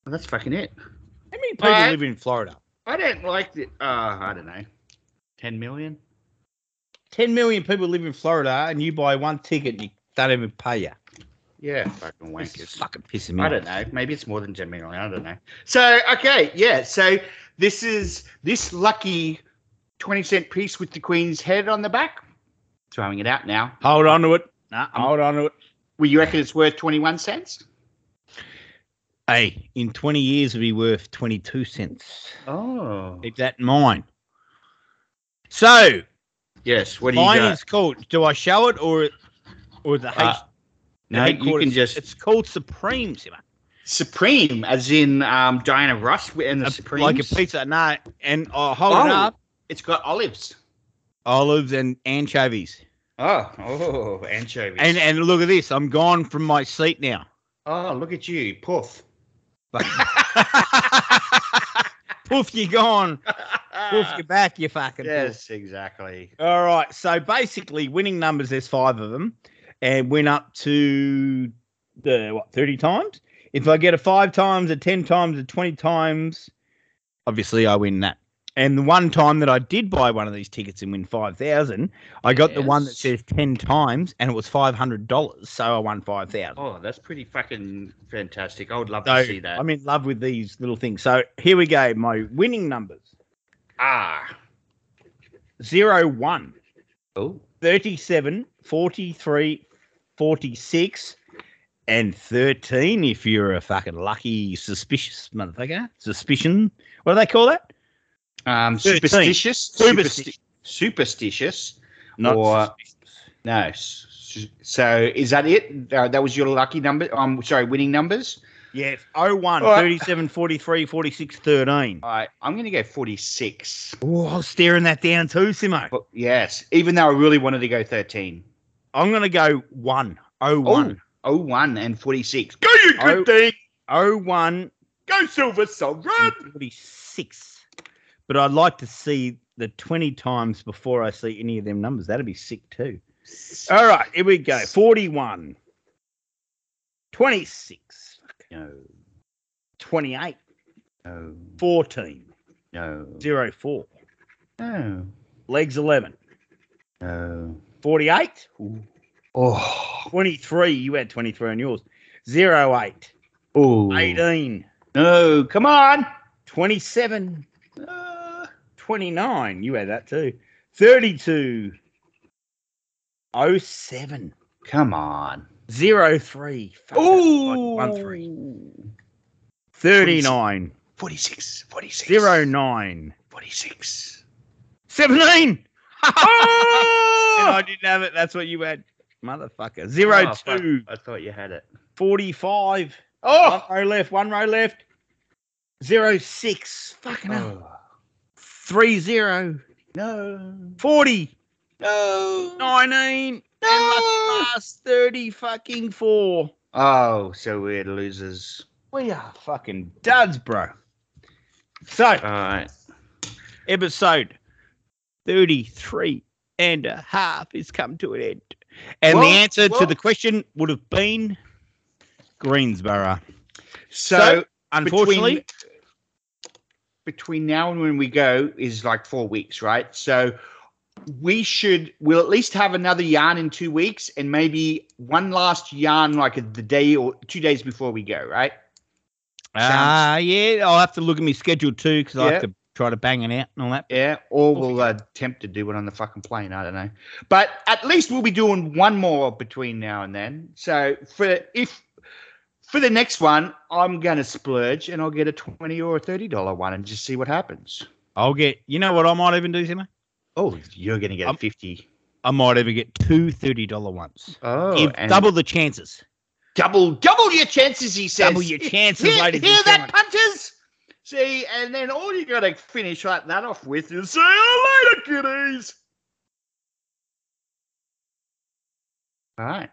Well, that's fucking it. How many people Alright. live in Florida? I don't like the. Uh, I don't know. 10 million? 10 million people live in Florida and you buy one ticket and you don't even pay you. Yeah, fucking This is wankers. fucking pissing me I don't know. Maybe it's more than 10 million. I don't know. So, okay. Yeah. So, this is this lucky 20 cent piece with the Queen's head on the back. Throwing it out now. Hold on to it. Nah, hold on to it. Well, you reckon it's worth 21 cents? Hey, in 20 years, it'll be worth 22 cents. Oh. Keep that in mind. So, Yes. What do you mine got? is called, do I show it or, or the, Uh, H, the No, you can just It's called Supreme, Simmer. Supreme, as in um, Diana Ross and the A- Supremes. Like a pizza. No, and I hold it Oh. up. It's got olives. Olives and anchovies. Oh, oh, anchovies. And and look at this. I'm gone from my seat now. oh, look at you, poof. [LAUGHS] Poof, you're gone. Poof, you're back, you fucking poof. yes, exactly. All right. So basically, winning numbers, there's five of them, and win up to the what, 30 times. If I get a five times, a 10 times, a 20 times, obviously I win that. And the one time that I did buy one of these tickets and win 5,000, I got the one that says 10 times and it was $500. So I won 5,000. Oh, that's pretty fucking fantastic. I would love So to see that. I'm in love with these little things. So here we go. My winning numbers ah. zero, one. Oh. 37, 43, 46, and 13 if you're a fucking lucky suspicious motherfucker. Suspicion. What do they call that? Um, 13. superstitious. Supersti- Supersti- superstitious. Not Or- suspicious. No. So is that it? Uh, that was your lucky number. I'm um, sorry, winning numbers. Yes. it's 01, All right. 37, 43, 46, 13. All right, I'm going to go 46. Oh, I was staring that down too, Simo. But yes, even though I really wanted to go 13. I'm going to go 1. 01. Oh, 01 and 46. Go, you Oh. good thing. 01 Go, Silver Sovereign. and 46. But I'd like to see the 20 times before I see any of them numbers. That'd be sick too. All right, here we go. 41, 26, No. 28, No. 14, No. 0, 4. No. Legs 11, No. 48, Oh. 23. You had 23 on yours. 0, 8, Oh. 18, No. Come on. 27, Uh, 29. You had that too. 32, 07, come on. 03. Fuck, that's like one, three. Ooh. 39, 46. 46. 09, 46. 17. Ah! and Oh! I didn't have it. That's what you had. Motherfucker. Zero Oh, two I thought you had it. 45. Oh! One row left, one row left. Zero six. Fucking hell. oh. Three zero. No. 40. No. 19. And No. last 30 fucking four. Oh, so we're losers. We are fucking duds, bro. So, All right. episode 33 and a half is come to an end. And Well, the answer well- to the question would have been Greensborough. So, So, Unfortunately, between, between now and when we go is like four weeks, right? So we should we'll at least have another yarn in two weeks and maybe one last yarn like the day or two days before we go, right? Ah, yeah, I'll have to look at my schedule too because I have to try to bang it out and all that. Yeah, or We'll uh, attempt to do it on the fucking plane. I don't know, but at least we'll be doing one more between now and then. So for if for the next one, I'm gonna splurge and I'll get a twenty or a thirty dollar one and just see what happens. I'll get, you know what I might even do, Simmer? Oh, you're gonna get Um, a fifty. I might even get two $30 ones. Oh, Give double the chances. double, double your chances. He says. Double your chances, Hear, ladies hear that, punters? See, and then all you gotta finish like that off with is say you later, kiddies. All right.